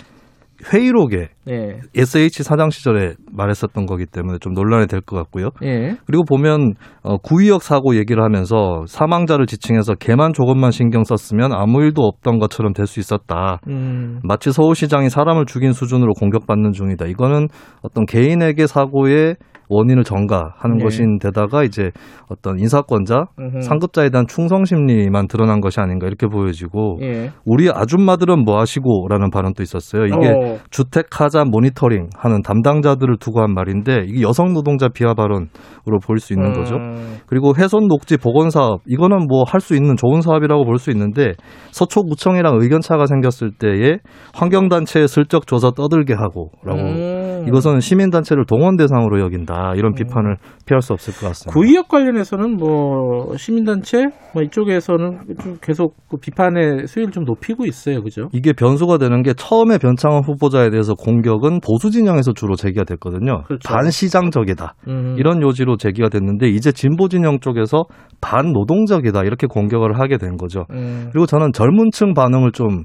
회의록에 예. SH 사장 시절에 말했었던 거기 때문에 좀 논란이 될 것 같고요. 예. 그리고 보면 어, 구의역 사고 얘기를 하면서 사망자를 지칭해서 걔만 조금만 신경 썼으면 아무 일도 없던 것처럼 될 수 있었다. 음. 마치 서울시장이 사람을 죽인 수준으로 공격받는 중이다. 이거는 어떤 개인에게 사고의 원인을 전가하는 네. 것인데다가 이제 어떤 인사권자, 음흠. 상급자에 대한 충성 심리만 드러난 것이 아닌가 이렇게 보여지고 예. 우리 아줌마들은 뭐 하시고라는 발언도 있었어요. 이게 어. 주택 하자 모니터링 하는 담당자들을 두고 한 말인데 이게 여성 노동자 비하 발언으로 볼 수 있는 거죠. 음. 그리고 훼손 녹지 복원 사업 이거는 뭐 할 수 있는 좋은 사업이라고 볼 수 있는데 서초구청이랑 의견 차가 생겼을 때에 환경단체에 슬쩍 줘서 떠들게 하고라고 음. 이것은 시민단체를 동원 대상으로 여긴다 이런 비판을 피할 수 없을 것 같습니다. 구의역 관련해서는 뭐 시민단체 뭐 이쪽에서는 좀 계속 그 비판의 수위를 좀 높이고 있어요, 그죠? 이게 변수가 되는 게 처음에 변창흠 후보자에 대해서 공격은 보수 진영에서 주로 제기가 됐거든요. 그렇죠. 반시장적이다. 음. 이런 요지로 제기가 됐는데 이제 진보 진영 쪽에서 반노동적이다 이렇게 공격을 하게 된 거죠. 음. 그리고 저는 젊은 층 반응을 좀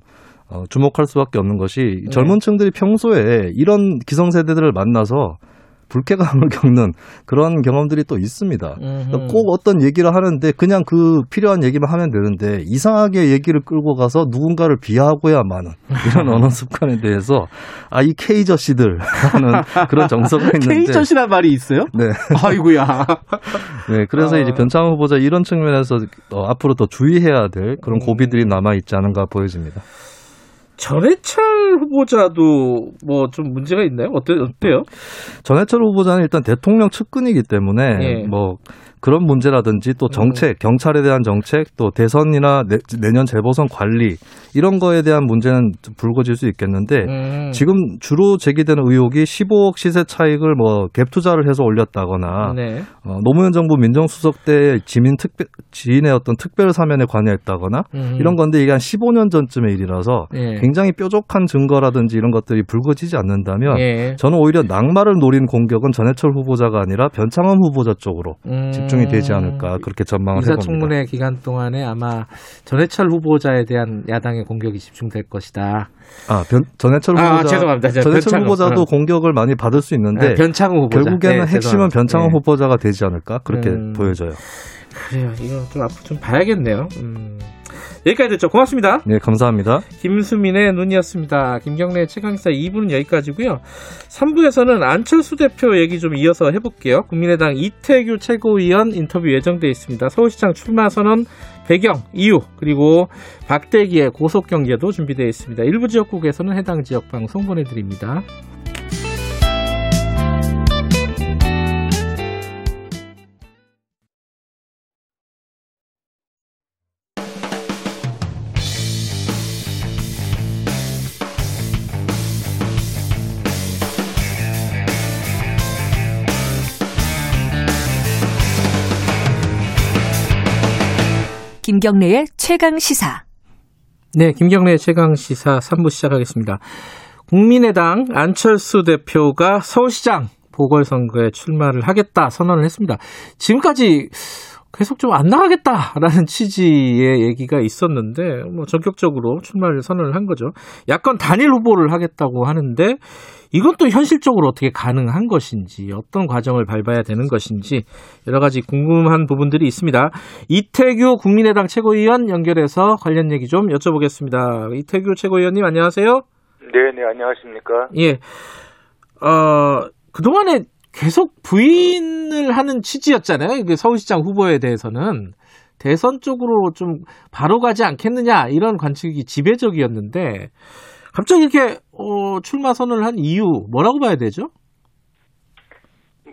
어, 주목할 수밖에 없는 것이 네. 젊은 층들이 평소에 이런 기성세대들을 만나서 불쾌감을 겪는 그런 경험들이 또 있습니다. 음흠. 꼭 어떤 얘기를 하는데 그냥 그 필요한 얘기만 하면 되는데 이상하게 얘기를 끌고 가서 누군가를 비하고야 마는 이런 언어 습관에 대해서 아이 K저씨들 하는 그런 정서가 있는데 K젖이란 말이 있어요? 네. 아이고야. 네, 그래서 아. 이제 변창흠 후보자 이런 측면에서 어, 앞으로 더 주의해야 될 그런 음. 고비들이 남아 있지 않은가 보여집니다. 전해철 후보자도 뭐 좀 문제가 있나요? 어때, 어때요? 전해철 후보자는 일단 대통령 측근이기 때문에 예. 뭐 그런 문제라든지 또 정책, 경찰에 대한 정책, 또 대선이나 내, 년 재보선 관리 이런 거에 대한 문제는 좀 불거질 수 있겠는데 음. 지금 주로 제기되는 의혹이 15억 시세 차익을 뭐 갭 투자를 해서 올렸다거나 네. 어, 노무현 정부 민정수석 때 지민 특별 지인의 어떤 특별 사면에 관여했다거나 음. 이런 건데 이게 한 15년 전쯤의 일이라서 예. 굉장히 뾰족한 증거라든지 이런 것들이 불거지지 않는다면 예. 저는 오히려 낙마를 노린 공격은 전해철 후보자가 아니라 변창흠 후보자 쪽으로 음. 집중이 되지 않을까 그렇게 전망을 해봅니다. 인사청문회 기간 동안에 아마 전해철 후보자에 대한 야당의 공격이 집중될 것이다. 아, 변, 전해철 아, 후보자, 죄송합니다. 저 전해철 변창흠. 후보자도 어. 공격을 많이 받을 수 있는데 아, 변창흠 후보자. 결국에는 네, 핵심은 죄송합니다. 변창흠 네. 후보자가 되지 않을까 그렇게 음. 보여져요. 그래요. 이거 좀 앞으로 좀 봐야겠네요. 음. 여기까지 듣죠. 고맙습니다. 네, 감사합니다. 김수민의 눈이었습니다. 김경래 최강사 2부는 여기까지고요. 3부에서는 안철수 대표 얘기 좀 이어서 해볼게요. 국민의당 이태규 최고위원 인터뷰 예정돼 있습니다. 서울시장 출마 선언 배경, 이유 그리고 박대기의 고속 경제도 준비되어 있습니다. 일부 지역국에서는 해당 지역 방송 보내드립니다. 김경래의 최강 시사. 네, 김경래 최강 시사 3부 시작하겠습니다. 국민의당 안철수 대표가 서울시장 보궐선거에 출마를 하겠다 선언을 했습니다. 지금까지 계속 좀 안 나가겠다라는 취지의 얘기가 있었는데 뭐 전격적으로 출마를 선언을 한 거죠. 야권 단일 후보를 하겠다고 하는데 이건 또 현실적으로 어떻게 가능한 것인지 어떤 과정을 밟아야 되는 것인지 여러 가지 궁금한 부분들이 있습니다. 이태규 국민의당 최고위원 연결해서 관련 얘기 좀 여쭤보겠습니다. 이태규 최고위원님 안녕하세요. 네, 네, 안녕하십니까? 예. 어, 그동안에 계속 부인을 하는 취지였잖아요. 서울시장 후보에 대해서는 대선 쪽으로 좀 바로 가지 않겠느냐 이런 관측이 지배적이었는데 갑자기 이렇게 어, 출마 선언을 한 이유 뭐라고 봐야 되죠?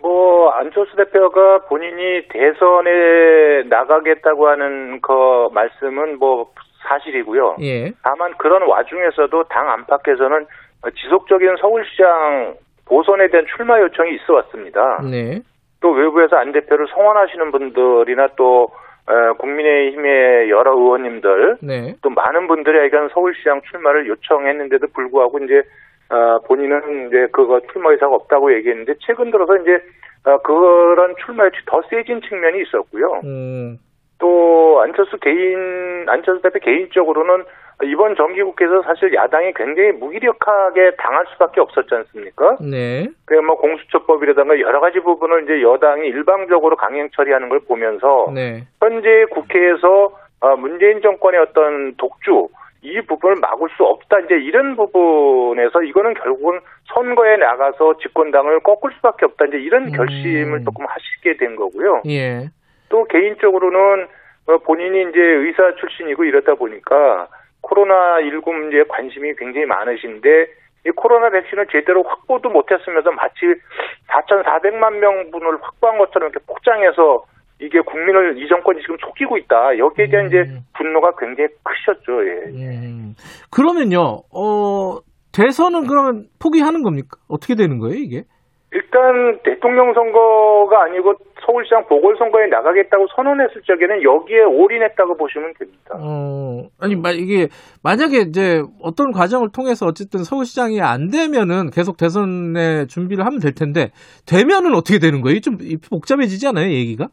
뭐 안철수 대표가 본인이 대선에 나가겠다고 하는 그 말씀은 뭐 사실이고요. 예. 다만 그런 와중에서도 당 안팎에서는 지속적인 서울시장 보선에 대한 출마 요청이 있어 왔습니다. 네. 또 외부에서 안 대표를 성원하시는 분들이나 또 어, 국민의힘의 여러 의원님들 네. 또 많은 분들에게는 서울시장 출마를 요청했는데도 불구하고 이제 어, 본인은 이제 그거 출마 의사가 없다고 얘기했는데 최근 들어서 이제 어, 그런 출마 요청이 더 세진 측면이 있었고요. 음. 또 안철수 개인 안철수 대표 개인적으로는 이번 정기국회에서 사실 야당이 굉장히 무기력하게 당할 수밖에 없었지 않습니까? 네. 그뭐 공수처법이라든가 여러 가지 부분을 이제 여당이 일방적으로 강행 처리하는 걸 보면서 네. 현재 국회에서 어, 문재인 정권의 어떤 독주 이 부분을 막을 수 없다 이제 이런 부분에서 이거는 결국은 선거에 나가서 집권당을 꺾을 수밖에 없다 이제 이런 결심을 조금 하시게 된 거고요. 예. 또 개인적으로는 어, 본인이 이제 의사 출신이고 이러다 보니까 코로나 19 문제에 관심이 굉장히 많으신데 이 코로나 백신을 제대로 확보도 못했으면서 마치 4,400만 명분을 확보한 것처럼 이렇게 폭장해서 이게 국민을 이 정권이 지금 속이고 있다. 여기에 대한 이제 분노가 굉장히 크셨죠. 예. 음. 그러면요. 어, 대선은 그러면 포기하는 겁니까? 어떻게 되는 거예요, 이게? 일단 대통령 선거가 아니고 서울시장 보궐선거에 나가겠다고 선언했을 적에는 여기에 올인했다고 보시면 됩니다. 어, 아니, 마, 이게, 만약에 이제 어떤 과정을 통해서 어쨌든 서울시장이 안 되면은 계속 대선에 준비를 하면 될 텐데, 되면은 어떻게 되는 거예요? 좀 복잡해지지 않아요, 얘기가?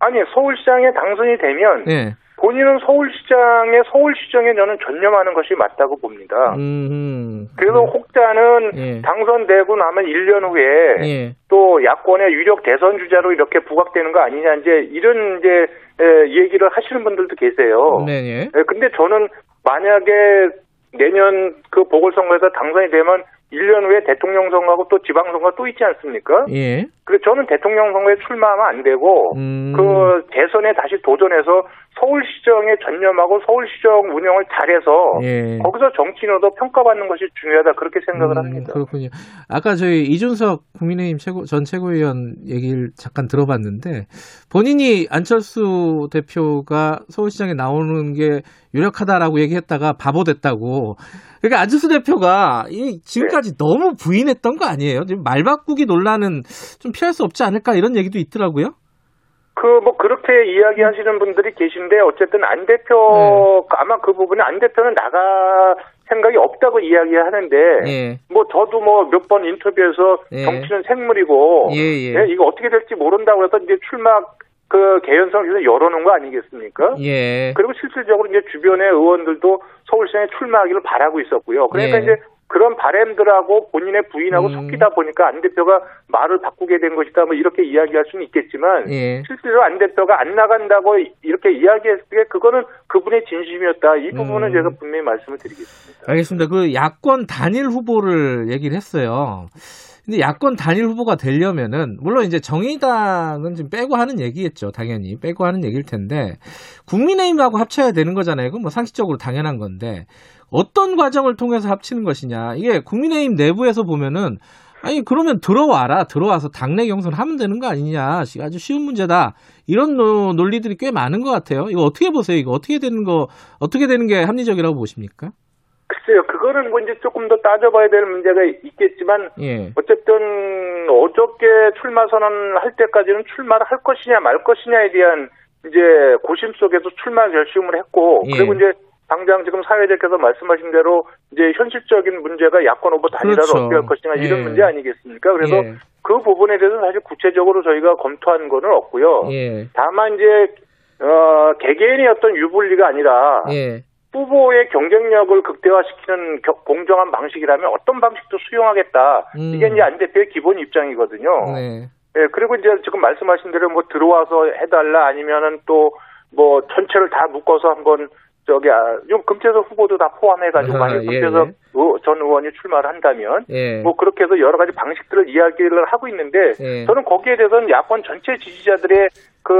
아니, 서울시장에 당선이 되면, 네. 본인은 서울시장에 서울시정에 저는 전념하는 것이 맞다고 봅니다. 음, 그래서 혹자는 예. 당선되고 나면 1년 후에 예. 또 야권의 유력 대선 주자로 이렇게 부각되는 거 아니냐 이제 이런 이제 에, 얘기를 하시는 분들도 계세요. 네, 예. 예, 근데 저는 만약에 내년 그 보궐선거에서 당선이 되면 1년 후에 대통령 선거하고 또 지방선거 또 있지 않습니까? 예. 그래서 저는 대통령 선거에 출마하면 안 되고 음. 그 대선에 다시 도전해서 서울시정에 전념하고 서울시정 운영을 잘해서 예. 거기서 정치인으로도 평가받는 것이 중요하다 그렇게 생각을 음, 합니다. 그렇군요. 아까 저희 이준석 국민의힘 최고, 전 최고위원 얘기를 잠깐 들어봤는데 본인이 안철수 대표가 서울시장에 나오는 게 유력하다라고 얘기했다가 바보 됐다고. 그러니까 안철수 대표가 이 지금까지 너무 부인했던 거 아니에요? 지금 말 바꾸기 논란은 좀 피할 수 없지 않을까 이런 얘기도 있더라고요. 그 뭐 그렇게 이야기하시는 분들이 계신데 어쨌든 안 대표 네. 아마 그 부분에 안 대표는 나가 생각이 없다고 이야기하는데 예. 뭐 저도 뭐 몇 번 인터뷰에서 예. 정치는 생물이고 예, 예. 이거 어떻게 될지 모른다고 해서 이제 출마 그 개연성에서 열어놓은 거 아니겠습니까? 예. 그리고 실질적으로 이제 주변의 의원들도 서울시장에 출마하기를 바라고 있었고요. 그러니까 예. 이제 그런 바램들하고 본인의 부인하고 음. 섞이다 보니까 안 대표가 말을 바꾸게 된 것이다. 뭐 이렇게 이야기할 수는 있겠지만 예. 실제로 안 대표가 안 나간다고 이렇게 이야기했을 때 그거는 그분의 진심이었다. 이 부분은 음. 제가 분명히 말씀을 드리겠습니다. 알겠습니다. 그 야권 단일 후보를 얘기를 했어요. 근데 야권 단일 후보가 되려면은 물론 이제 정의당은 좀 빼고 하는 얘기겠죠. 당연히 빼고 하는 얘기일 텐데 국민의힘하고 합쳐야 되는 거잖아요. 그건 뭐 상식적으로 당연한 건데 어떤 과정을 통해서 합치는 것이냐. 이게 국민의힘 내부에서 보면은 아니 그러면 들어와라. 들어와서 당내 경선 하면 되는 거 아니냐. 아주 쉬운 문제다. 이런 노- 논리들이 꽤 많은 것 같아요. 이거 어떻게 보세요? 이거 어떻게 되는 거 어떻게 되는 게 합리적이라고 보십니까? 글쎄요, 그거는 뭐 이제 조금 더 따져봐야 될 문제가 있겠지만 예. 어쨌든 어저께 출마 선언할 때까지는 출마를 할 것이냐 말 것이냐에 대한 이제 고심 속에서 출마 결심을 했고 예. 그리고 이제 당장 지금 사회자께서 말씀하신 대로 이제 현실적인 문제가 야권 후보 단일화를 그렇죠. 어떻게 할 것이냐 이런 예. 문제 아니겠습니까? 그래서 예. 그 부분에 대해서 사실 구체적으로 저희가 검토한 거는 없고요. 예. 다만 이제 어, 개개인의 어떤 유불리가 아니라 예. 후보의 경쟁력을 극대화시키는 겨- 공정한 방식이라면 어떤 방식도 수용하겠다. 음. 이게 이제 안 대표의 기본 입장이거든요. 네. 예, 그리고 이제 지금 말씀하신 대로 뭐 들어와서 해달라 아니면은 또 뭐 전체를 다 묶어서 한번 저기 아, 요 금태섭 후보도 다 포함해가지고 만약 예, 금태섭 예. 의- 전 의원이 출마를 한다면 예. 뭐 그렇게 해서 여러 가지 방식들을 이야기를 하고 있는데 예. 저는 거기에 대해서는 야권 전체 지지자들의 그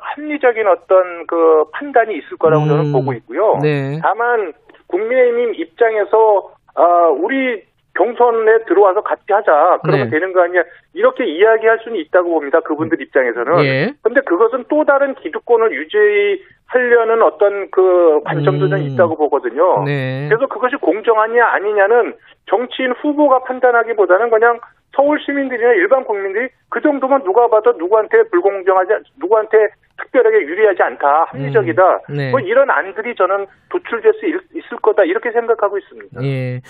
합리적인 어떤 그 판단이 있을 거라고 음. 저는 보고 있고요. 네. 다만 국민의힘 입장에서 아 우리 경선에 들어와서 같이 하자 그러면 네. 되는 거 아니야 이렇게 이야기할 수는 있다고 봅니다 그분들 입장에서는 예. 근데 그것은 또 다른 기득권을 유지 하려는 어떤 그 관점도 음. 는 있다고 보거든요 네. 그래서 그것이 공정하냐 아니냐는 정치인 후보가 판단하기보다는 그냥 서울 시민들이나 일반 국민들이 그 정도면 누가 봐도 누구한테 불공정하지 않- 누구한테 특별하게 유리하지 않다 합리적이다 음. 네. 뭐 이런 안들이 저는 도출될 수 있- 있을 거다 이렇게 생각하고 있습니다. 예.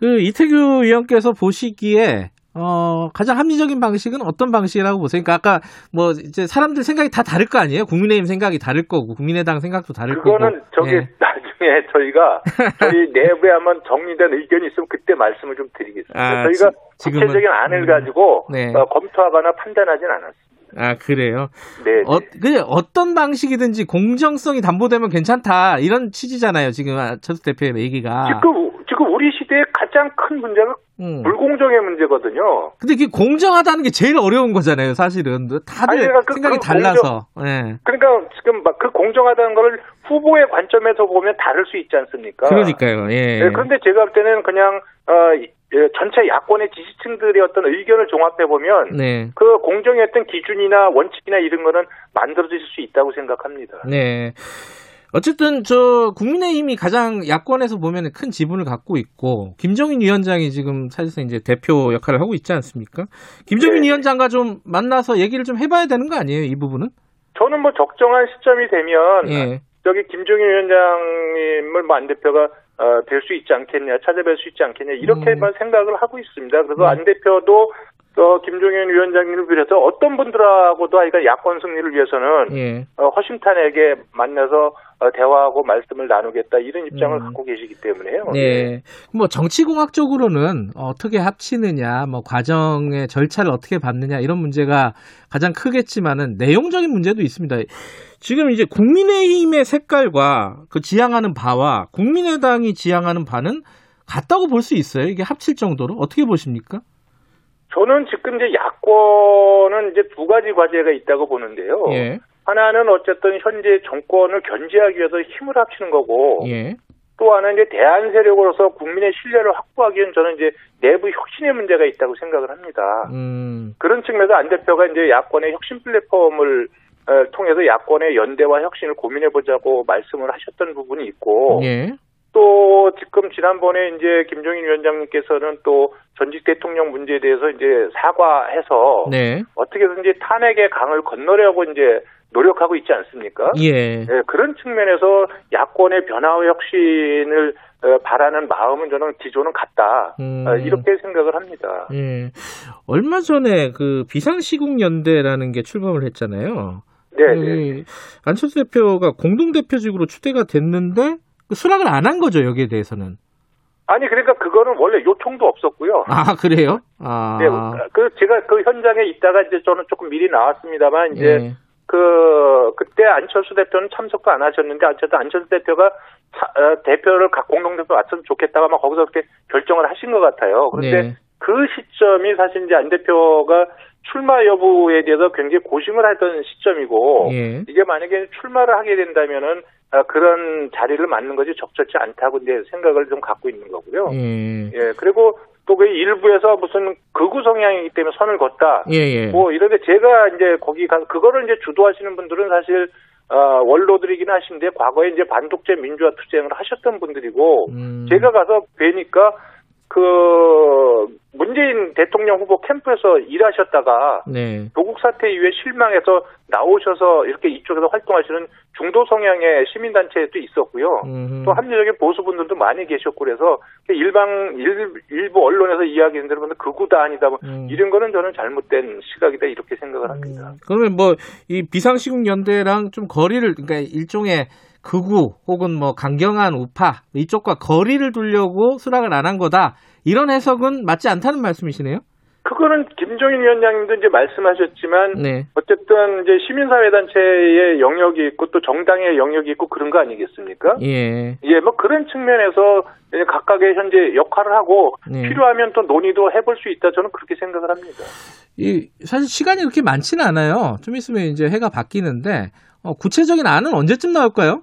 그 이태규 의원께서 보시기에 어, 가장 합리적인 방식은 어떤 방식이라고 보세요? 그러니까 아까 뭐 이제 사람들 생각이 다 다를 거 아니에요? 국민의힘 생각이 다를 거고 국민의당 생각도 다를 그거는 거고. 저기 예. 나중에 저희가 저희 내부에 한번 정리된 의견이 있으면 그때 말씀을 좀 드리겠습니다. 아, 저희가 지- 지금은- 구체적인 안을 음. 가지고 네. 어, 검토하거나 판단하진 않았습니다. 아 그래요. 네. 어, 그냥 어떤 방식이든지 공정성이 담보되면 괜찮다 이런 취지잖아요. 지금 아, 최수 대표의 얘기가. 지금 지금 우리 시대의 가장 큰 문제가 음. 불공정의 문제거든요. 근데 그게 공정하다는 게 제일 어려운 거잖아요. 사실은 다들 아니, 그러니까 그- 생각이 그 달라서. 예. 그러니까 지금 막 그 공정하다는 걸 후보의 관점에서 보면 다를 수 있지 않습니까? 그러니까요. 예. 네, 그런데 제가 볼 때는 그냥 어, 이- 예, 전체 야권의 지지층들의 어떤 의견을 종합해 보면 네. 그 공정의 어떤 기준이나 원칙이나 이런 거는 만들어질 수 있다고 생각합니다. 네. 어쨌든 저 국민의힘이 가장 야권에서 보면 큰 지분을 갖고 있고 김정인 위원장이 지금 사실상 이제 대표 역할을 하고 있지 않습니까? 김정인 네. 위원장과 좀 만나서 얘기를 좀 해봐야 되는 거 아니에요? 이 부분은? 저는 뭐 적정한 시점이 되면 예. 저기 김종인 위원장님을 뭐안 대표가 어, 뵐 수 있지 않겠냐, 찾아뵐 수 있지 않겠냐 이렇게만 생각을 하고 있습니다. 그래서 음. 안 대표도 어, 김종인 위원장님을 비롯해서 어떤 분들하고도 아이가 야권 승리를 위해서는 예. 어, 허심탄회하게 만나서 어, 대화하고 말씀을 나누겠다 이런 입장을 음. 갖고 계시기 때문에요. 네. 뭐 정치공학적으로는 어떻게 합치느냐, 뭐 과정의 절차를 어떻게 밟느냐 이런 문제가 가장 크겠지만은 내용적인 문제도 있습니다. 지금 이제 국민의힘의 색깔과 그 지향하는 바와 국민의당이 지향하는 바는 같다고 볼 수 있어요. 이게 합칠 정도로 어떻게 보십니까? 저는 지금 이제 야권은 이제 두 가지 과제가 있다고 보는데요. 예. 하나는 어쨌든 현재 정권을 견제하기 위해서 힘을 합치는 거고 예. 또 하나는 이제 대안 세력으로서 국민의 신뢰를 확보하기 위한 저는 이제 내부 혁신의 문제가 있다고 생각을 합니다. 음. 그런 측면에서 안 대표가 이제 야권의 혁신 플랫폼을 어, 통해서 야권의 연대와 혁신을 고민해 보자고 말씀을 하셨던 부분이 있고 예. 또 지금 지난번에 이제 김종인 위원장님께서는 또 전직 대통령 문제에 대해서 이제 사과해서 네. 어떻게든지 탄핵의 강을 건너려고 이제 노력하고 있지 않습니까? 예. 네, 그런 측면에서 야권의 변화와 혁신을 어, 바라는 마음은 저는 기조는 같다. 음. 어, 이렇게 생각을 합니다. 예. 얼마 전에 그 비상시국 연대라는 게 출범을 했잖아요. 네, 그 안철수 대표가 공동 대표직으로 추대가 됐는데 그 수락을 안 한 거죠, 여기에 대해서는. 아니 그러니까 그거는 원래 요청도 없었고요. 아, 그래요? 아. 네, 그 제가 그 현장에 있다가 이제 저는 조금 미리 나왔습니다만 이제 예. 그 그때 안철수 대표는 참석도 안 하셨는데 어쨌든 안철수 대표가 차- 어, 대표를 각 공동대표 왔으면 좋겠다가 막 거기서 그렇게 결정을 하신 것 같아요. 그런데 네. 그 시점이 사실 이제 안 대표가 출마 여부에 대해서 굉장히 고심을 하던 시점이고 예. 이게 만약에 출마를 하게 된다면은 아, 그런 자리를 맡는 것이 적절치 않다고 이제 생각을 좀 갖고 있는 거고요. 예. 예, 그리고 또 그 일부에서 무슨 극우 성향이기 때문에 선을 걷다. 예, 예. 뭐 이런데 제가 이제 거기 가 그거를 이제 주도하시는 분들은 사실 어, 원로들이긴 하신데 과거에 이제 반독재 민주화 투쟁을 하셨던 분들이고 음. 제가 가서 뵈니까 그 문재인 대통령 후보 캠프에서 일하셨다가 네. 조국 사태 이후에 실망해서 나오셔서 이렇게 이쪽에서 활동하시는 중도 성향의 시민단체도 있었고요. 음흠. 또 합리적인 보수분들도 많이 계셨고 그래서 일방 일, 일부 언론에서 이야기하는 대로 보면 극우다 아니다 뭐 음. 이런 거는 저는 잘못된 시각이다 이렇게 생각을 합니다. 그러면 뭐 이 비상시국 연대랑 좀 거리를 그러니까 일종의 극우 혹은 뭐 강경한 우파 이쪽과 거리를 두려고 수락을 안 한 거다 이런 해석은 맞지 않다는 말씀이시네요. 그거는 김종인 위원장님도 이제 말씀하셨지만 네. 어쨌든 이제 시민사회단체의 영역이 있고 또 정당의 영역이 있고 그런 거 아니겠습니까? 예. 예, 뭐 그런 측면에서 각각의 현재 역할을 하고 네. 필요하면 또 논의도 해볼 수 있다 저는 그렇게 생각을 합니다. 이 사실 시간이 그렇게 많지는 않아요. 좀 있으면 이제 해가 바뀌는데 어, 구체적인 안은 언제쯤 나올까요?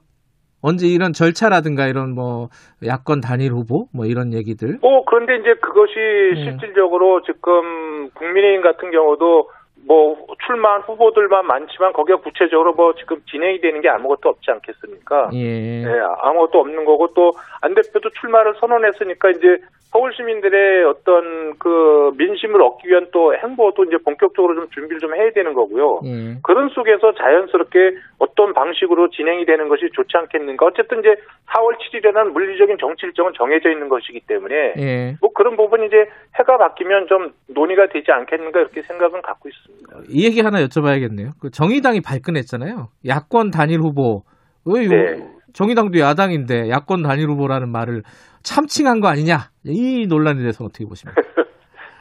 언제 이런 절차라든가 이런 뭐 야권 단일 후보 뭐 이런 얘기들. 뭐 그런데 이제 그것이 네. 실질적으로 지금 국민의힘 같은 경우도 뭐 출마한 후보들만 많지만 거기가 구체적으로 뭐 지금 진행이 되는 게 아무것도 없지 않겠습니까? 예. 네, 아무것도 없는 거고 또 안 대표도 출마를 선언했으니까 이제 서울 시민들의 어떤 그 민심을 얻기 위한 또 행보도 이제 본격적으로 좀 준비를 좀 해야 되는 거고요. 예. 그런 속에서 자연스럽게 어떤 방식으로 진행이 되는 것이 좋지 않겠는가. 어쨌든 이제 4월 7일에는 물리적인 정치 일정은 정해져 있는 것이기 때문에 예. 뭐 그런 부분이 이제 해가 바뀌면 좀 논의가 되지 않겠는가 이렇게 생각은 갖고 있습니다. 이 얘기 하나 여쭤봐야겠네요. 그 정의당이 발끈했잖아요. 야권 단일 후보. 왜 네. 정의당도 야당인데 야권 단일 후보라는 말을 참칭한 거 아니냐? 이 논란에 대해서 어떻게 보십니까?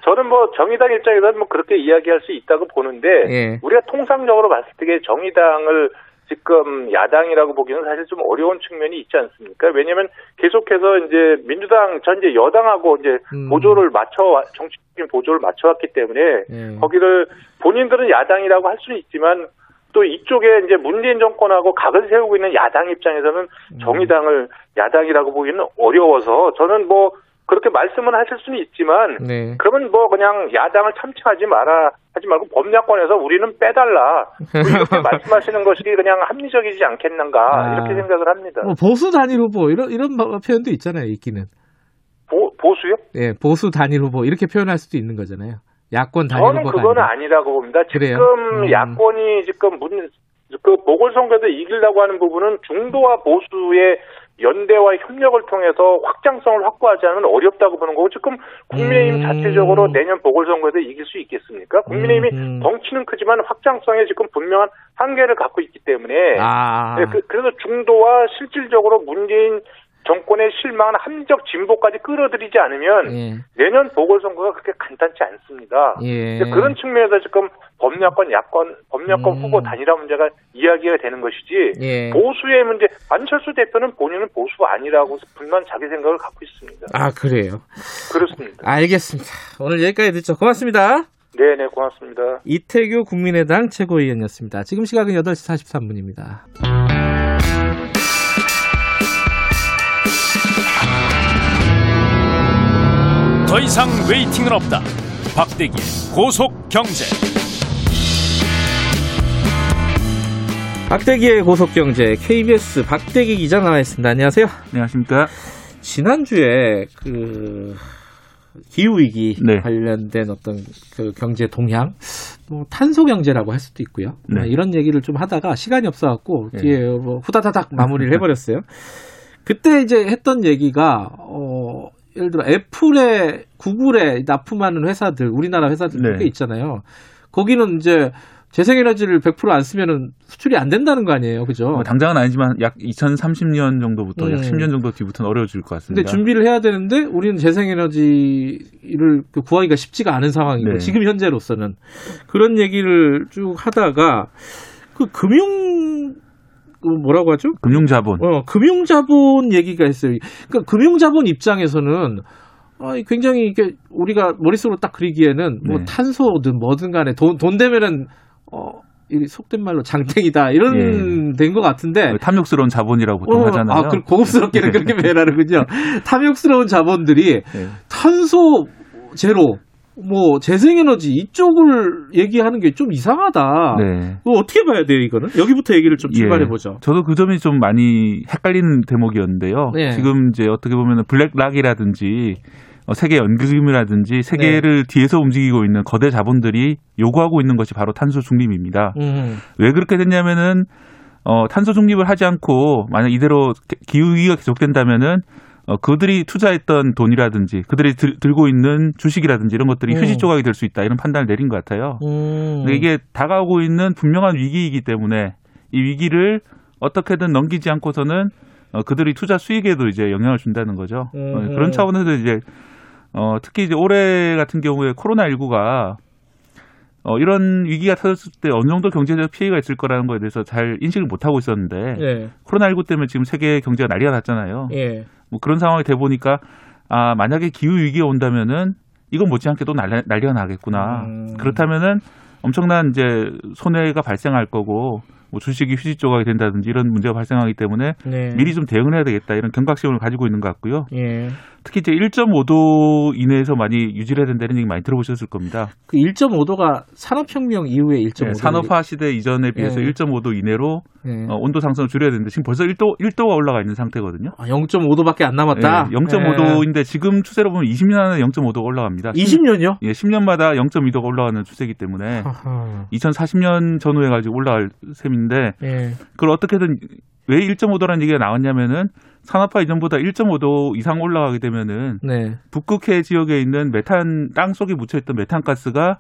저는 뭐 정의당 입장에서는 뭐 그렇게 이야기할 수 있다고 보는데 예. 우리가 통상적으로 봤을 때 정의당을 지금 야당이라고 보기는 사실 좀 어려운 측면이 있지 않습니까? 왜냐하면 계속해서 이제 민주당 전제 여당하고 이제 음. 보조를 맞춰 정치적인 보조를 맞춰왔기 때문에 예. 거기를 본인들은 야당이라고 할 수는 있지만 또 이쪽에 이제 문재인 정권하고 각을 세우고 있는 야당 입장에서는 음. 정의당을 야당이라고 보기는 어려워서 저는 뭐 그렇게 말씀은 하실 수는 있지만 네. 그러면 뭐 그냥 야당을 참칭하지 마라 하지 말고 법야권에서 우리는 빼달라 뭐 이렇게 말씀하시는 것이 그냥 합리적이지 않겠는가 아. 이렇게 생각을 합니다. 뭐 보수 단일 후보 이런 이런 바- 표현도 있잖아요. 있기는. 보, 보수요? 예, 보수 단일 후보 이렇게 표현할 수도 있는 거잖아요. 야권 단일 저는 후보가 그거는 아니라. 아니라 고 봅니다. 지금 음. 야권이 지금 문, 그 보궐선거에서 이기려고 하는 부분은 중도와 보수의 연대와 협력을 통해서 확장성을 확보하지 않으면 어렵다고 보는 거고 지금 국민의힘 음. 자체적으로 내년 보궐선거에서 이길 수 있겠습니까? 국민의힘이 음. 덩치는 크지만 확장성에 지금 분명한 한계를 갖고 있기 때문에 아. 네, 그, 래서 중도와 실질적으로 문재인 정권의 실망한 합리적 진보까지 끌어들이지 않으면 예. 내년 보궐선거가 그렇게 간단치 않습니다. 예. 그런 측면에서 지금 법야권, 야권, 법야권 음. 후보 단일화 문제가 이야기가 되는 것이지 예. 보수의 문제, 안철수 대표는 본인은 보수 아니라고 분명 자기 생각을 갖고 있습니다. 아, 그래요. 그렇습니다. 알겠습니다. 오늘 여기까지 듣죠. 고맙습니다. 네네, 고맙습니다. 이태규 국민의당 최고위원이었습니다. 지금 시각은 8시 43분입니다. 더 이상 웨이팅은 없다. 박대기의 고속 경제. 박대기의 고속경제 KBS 박대기 기자 나와 있습니다. 안녕하세요. 안녕하십니까? 지난주에 그 기후 위기 네. 관련된 어떤 그 경제 동향, 뭐 탄소 경제라고 할 수도 있고요. 네. 뭐 이런 얘기를 좀 하다가 시간이 없어갖고 네. 뒤에 뭐 후다다닥 마무리를 해버렸어요. 그때 이제 했던 얘기가 어 예를 들어 애플에 구글에 납품하는 회사들 우리나라 회사들 네. 꽤 있잖아요. 거기는 이제 재생에너지를 100%안 쓰면은 수출이 안 된다는 거 아니에요, 그죠? 뭐 당장은 아니지만 약 2030년 정도부터 음. 약 10년 정도 뒤부터는 어려워질 것 같습니다. 근데 준비를 해야 되는데 우리는 재생에너지를 그 구하기가 쉽지가 않은 상황이고 네. 지금 현재로서는 그런 얘기를 쭉 하다가 그 금융 그 뭐라고 하죠? 금융자본. 어, 금융자본 얘기가 있어요. 그러니까 금융자본 입장에서는 아, 굉장히 이게 우리가 머릿속으로 딱 그리기에는 뭐 네. 탄소든 뭐든 간에 돈, 돈 되면은 어, 이 속된 말로 장땡이다 이런 된것 같은데 탐욕스러운 자본이라고 보통 어, 하잖아요. 아, 그 고급스럽게는 그렇게 표현하는군요. 탐욕스러운 자본들이 네. 탄소 제로, 뭐 재생에너지 이쪽을 얘기하는 게 좀 이상하다. 네. 어떻게 봐야 돼요, 이거는? 여기부터 얘기를 좀 출발해 보죠. 예. 저도 그 점이 좀 많이 헷갈리는 대목이었는데요. 네. 지금 이제 어떻게 보면 블랙락이라든지 어, 세계 연금이라든지 세계를 뒤에서 움직이고 있는 거대 자본들이 요구하고 있는 것이 바로 탄소 중립입니다. 음. 왜 그렇게 됐냐면은 어, 탄소 중립을 하지 않고 만약 이대로 기후 위기가 계속된다면은 어, 그들이 투자했던 돈이라든지 그들이 들, 들고 있는 주식이라든지 이런 것들이 음. 휴지 조각이 될 수 있다 이런 판단을 내린 것 같아요. 음. 근데 이게 다가오고 있는 분명한 위기이기 때문에 이 위기를 어떻게든 넘기지 않고서는 어, 그들이 투자 수익에도 이제 영향을 준다는 거죠. 어, 음. 그런 차원에서 이제 어, 특히 이제 올해 같은 경우에 코로나 19가 어, 이런 위기가 터졌을 때 어느 정도 경제적 피해가 있을 거라는 거에 대해서 잘 인식을 못 하고 있었는데 예. 코로나19 때문에 지금 세계 경제가 난리가 났잖아요. 예. 뭐 그런 상황이 돼 보니까 아 만약에 기후 위기가 온다면은 이건 못지않게 또 난리, 난리가 나겠구나. 음. 그렇다면은 엄청난 이제 손해가 발생할 거고 뭐 주식이 휴지 조각이 된다든지 이런 문제가 발생하기 때문에 네. 미리 좀 대응을 해야 되겠다 이런 경각심을 가지고 있는 것 같고요. 예. 특히 이제 1.5도 이내에서 많이 유지를 해야 된다는 얘기 많이 들어보셨을 겁니다. 그 1.5도가 산업혁명 이후에 1.5도. 네, 산업화 시대 이전에 비해서 예. 1.5도 이내로 예. 어, 온도 상승을 줄여야 되는데 지금 벌써 1도 1도가 올라가 있는 상태거든요. 아, 0.5도밖에 안 남았다. 네, 0.5도인데 지금 추세로 보면 20년 안에 0.5도가 올라갑니다. 20년요? 예, 10년마다 0.2도가 올라가는 추세이기 때문에 아하. 2040년 전후에 가지고 올라갈 셈인데 예. 그걸 어떻게든 왜 1.5도라는 얘기가 나왔냐면은 산업화 이전보다 1.5도 이상 올라가게 되면은 네. 북극해 지역에 있는 메탄 땅 속에 묻혀 있던 메탄 가스가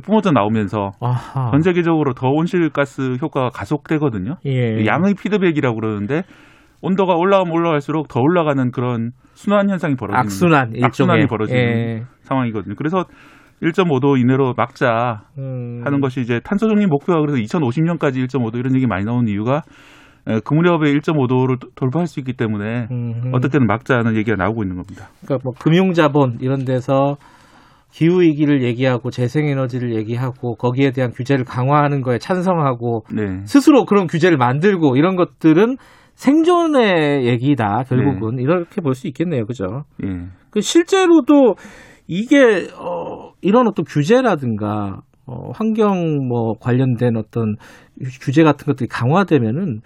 뿜어져 나오면서 아하. 전 세계적으로 더 온실가스 효과가 가속되거든요. 예. 양의 피드백이라고 그러는데 온도가 올라가면 올라갈수록 더 올라가는 그런 순환 현상이 벌어지는 악순환, 일종의. 벌어지는 예. 상황이거든요. 그래서 1.5도 이내로 막자 음. 하는 것이 이제 탄소 중립 목표가 그래서 2050년까지 1.5도 이런 얘기 많이 나오는 이유가 에, 그 무렵에 1.5도를 돌파할 수 있기 때문에 음. 어떻게든 막자는 얘기가 나오고 있는 겁니다. 그러니까 뭐 금융자본 이런 데서 기후 위기를 얘기하고 재생 에너지를 얘기하고 거기에 대한 규제를 강화하는 거에 찬성하고 네. 스스로 그런 규제를 만들고 이런 것들은 생존의 얘기다 결국은 이렇게 볼 수 있겠네요, 그죠? 예. 그 실제로도 이게 어, 이런 어떤 규제라든가 어, 환경 뭐 관련된 어떤 규제 같은 것들이 강화되면은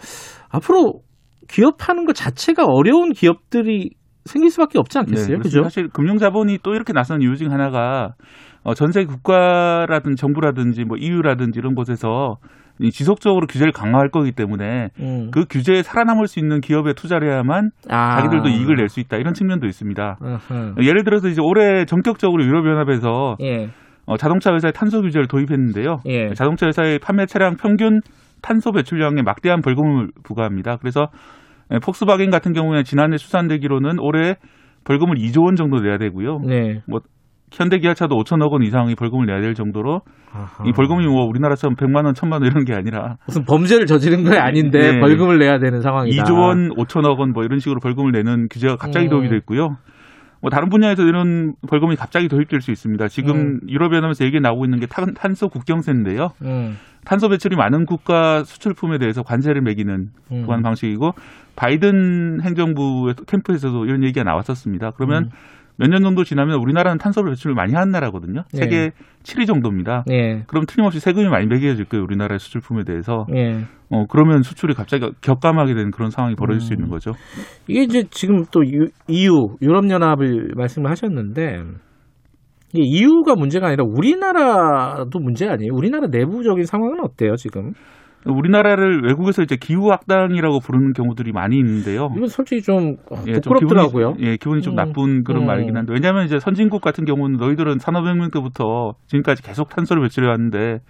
앞으로 기업하는 것 자체가 어려운 기업들이 생길 수밖에 없지 않겠어요, 네, 그죠? 사실 금융 자본이 또 이렇게 나선 이유 중 하나가 어, 전 세계 국가라든지 정부라든지 뭐 EU라든지 이런 곳에서 이 지속적으로 규제를 강화할 거기 때문에 음. 그 규제에 살아남을 수 있는 기업에 투자를 해야만 아. 자기들도 이익을 낼 수 있다 이런 측면도 있습니다. 어허. 예를 들어서 이제 올해 전격적으로 유럽연합에서 예. 어, 자동차 회사에 탄소 규제를 도입했는데요. 예. 자동차 회사의 판매 차량 평균 탄소 배출량에 막대한 벌금을 부과합니다. 그래서 예, 폭스바겐 같은 경우에 지난해 수산되기로는 올해 벌금을 2조 원 정도 내야 되고요. 네. 뭐 현대기아차도 5천억 원 이상의 벌금을 내야 될 정도로 아하. 이 벌금이 뭐 우리나라처럼 100만 원, 1000만 원 이런 게 아니라 무슨 범죄를 저지른 건 아닌데 네. 벌금을 내야 되는 상황이다. 2조 원, 5천억 원 뭐 이런 식으로 벌금을 내는 규제가 갑자기 음. 도입이 됐고요. 뭐 다른 분야에서 이런 벌금이 갑자기 도입될 수 있습니다. 지금 음. 유럽연합에서 얘기 나오고 있는 게 탄- 탄소 국경세인데요. 음. 탄소 배출이 많은 국가 수출품에 대해서 관세를 매기는 음. 그런 방식이고 바이든 행정부 캠프에서도 이런 얘기가 나왔었습니다. 그러면 음. 몇년 정도 지나면 우리나라는 탄소 배출을 많이 하는 나라거든요. 네. 세계 7위 정도입니다. 예. 그럼 틀림없이 세금이 많이 매겨질 거예요. 우리나라의 수출품에 대해서. 예. 어, 그러면 수출이 갑자기 격감하게 되는 그런 상황이 벌어질 수 음. 있는 거죠. 이게 이제 지금 또 유- EU 유럽 연합을 말씀을 하셨는데 이게 EU가 문제가 아니라 우리나라도 문제 아니에요? 우리나라 내부적인 상황은 어때요 지금? 우리나라를 외국에서 이제 기후 악당이라고 부르는 경우들이 많이 있는데요. 이건 솔직히 좀 예, 좀 부끄럽더라고요. 기분이, 예, 기분이 좀 음. 나쁜 그런 음. 말이긴 한데 왜냐하면 이제 선진국 같은 경우는 너희들은 산업혁명 때부터 지금까지 계속 탄소를 배출해 왔는데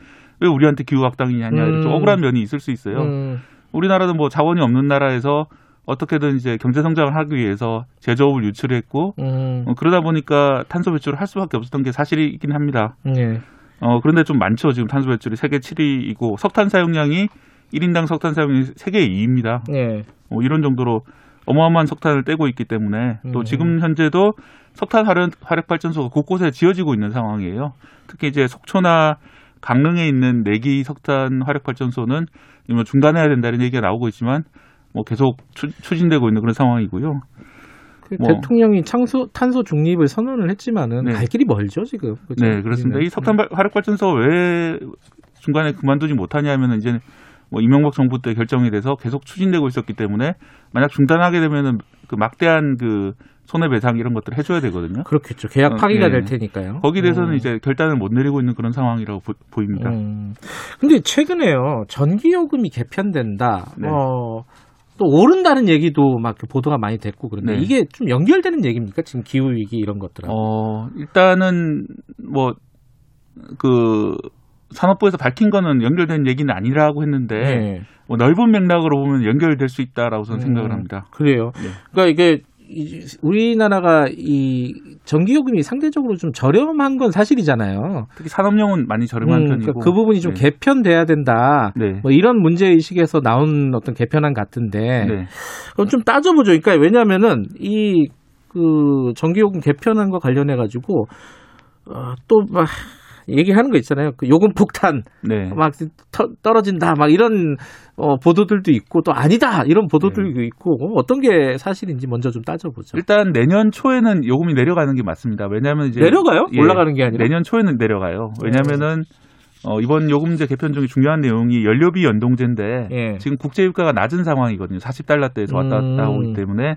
왜 우리한테 기후 악당이냐 이런 좀 음. 억울한 면이 있을 수 있어요. 음. 우리나라도 뭐 자원이 없는 나라에서 어떻게든 이제 경제 성장을 하기 위해서 제조업을 유출했고 음. 어, 그러다 보니까 탄소 배출을 할 수밖에 없었던 게 사실이긴 합니다. 예. 어, 그런데 좀 많죠. 지금 탄소 배출이 세계 7위이고 석탄 사용량이 1인당 석탄 사용이 세계 2위입니다. 예. 뭐 이런 정도로 어마어마한 석탄을 떼고 있기 때문에 또 음. 지금 현재도 석탄 화력, 화력 발전소가 곳곳에 지어지고 있는 상황이에요. 특히 이제 속초나 강릉에 있는 내기 석탄 화력 발전소는 뭐 중단해야 된다는 얘기가 나오고 있지만 뭐 계속 추, 추진되고 있는 그런 상황이고요. 그 뭐. 대통령이 창소 탄소 중립을 선언을 했지만은 네. 갈 길이 멀죠 지금. 그죠? 네, 그렇습니다. 이 석탄 발- 화력 발전소 왜 중간에 그만두지 못하냐면은 이제 뭐 이명박 정부 때 결정이 돼서 계속 추진되고 있었기 때문에 만약 중단하게 되면은 그 막대한 그 손해배상 이런 것들을 해줘야 되거든요. 그렇겠죠. 계약 어, 파기가 예. 될 테니까요. 거기에 대해서는 음. 이제 결단을 못 내리고 있는 그런 상황이라고 보, 입니다 음. 근데 최근에요. 전기요금이 개편된다. 네. 어, 또 오른다는 얘기도 막 보도가 많이 됐고 그런데 네. 이게 좀 연결되는 얘기입니까? 지금 기후 위기 이런 것들은. 어, 일단은 뭐 그 산업부에서 밝힌 거는 연결된 얘기는 아니라고 했는데 네. 뭐 넓은 맥락으로 보면 연결될 수 있다라고 저는 생각을 음, 합니다. 그래요. 네. 그러니까 이게 이- 우리나라가 이 전기요금이 상대적으로 좀 저렴한 건 사실이잖아요. 특히 산업용은 많이 저렴한 음, 편이고 그러니까 그 부분이 좀 네. 개편돼야 된다. 네. 뭐 이런 문제 의식에서 나온 어떤 개편안 같은데 네. 그럼 좀 따져보죠. 그러니까 왜냐하면은 이 그 전기요금 개편안과 관련해 가지고 어, 또막 얘기하는 거 있잖아요. 그 요금 폭탄 네. 막 터- 떨어진다 막 이런 어, 보도들도 있고 또 아니다 이런 보도들도 있고 어, 어떤 게 사실인지 먼저 좀 따져보죠. 일단 내년 초에는 요금이 내려가는 게 맞습니다. 왜냐하면 이제 내려가요? 예, 올라가는 게 아니라? 내년 초에는 내려가요. 왜냐하면은 어, 이번 요금제 개편 중에 중요한 내용이 연료비 연동제인데 예. 지금 국제 유가가 낮은 상황이거든요. 40달러대에서 왔다 음. 갔다 오기 때문에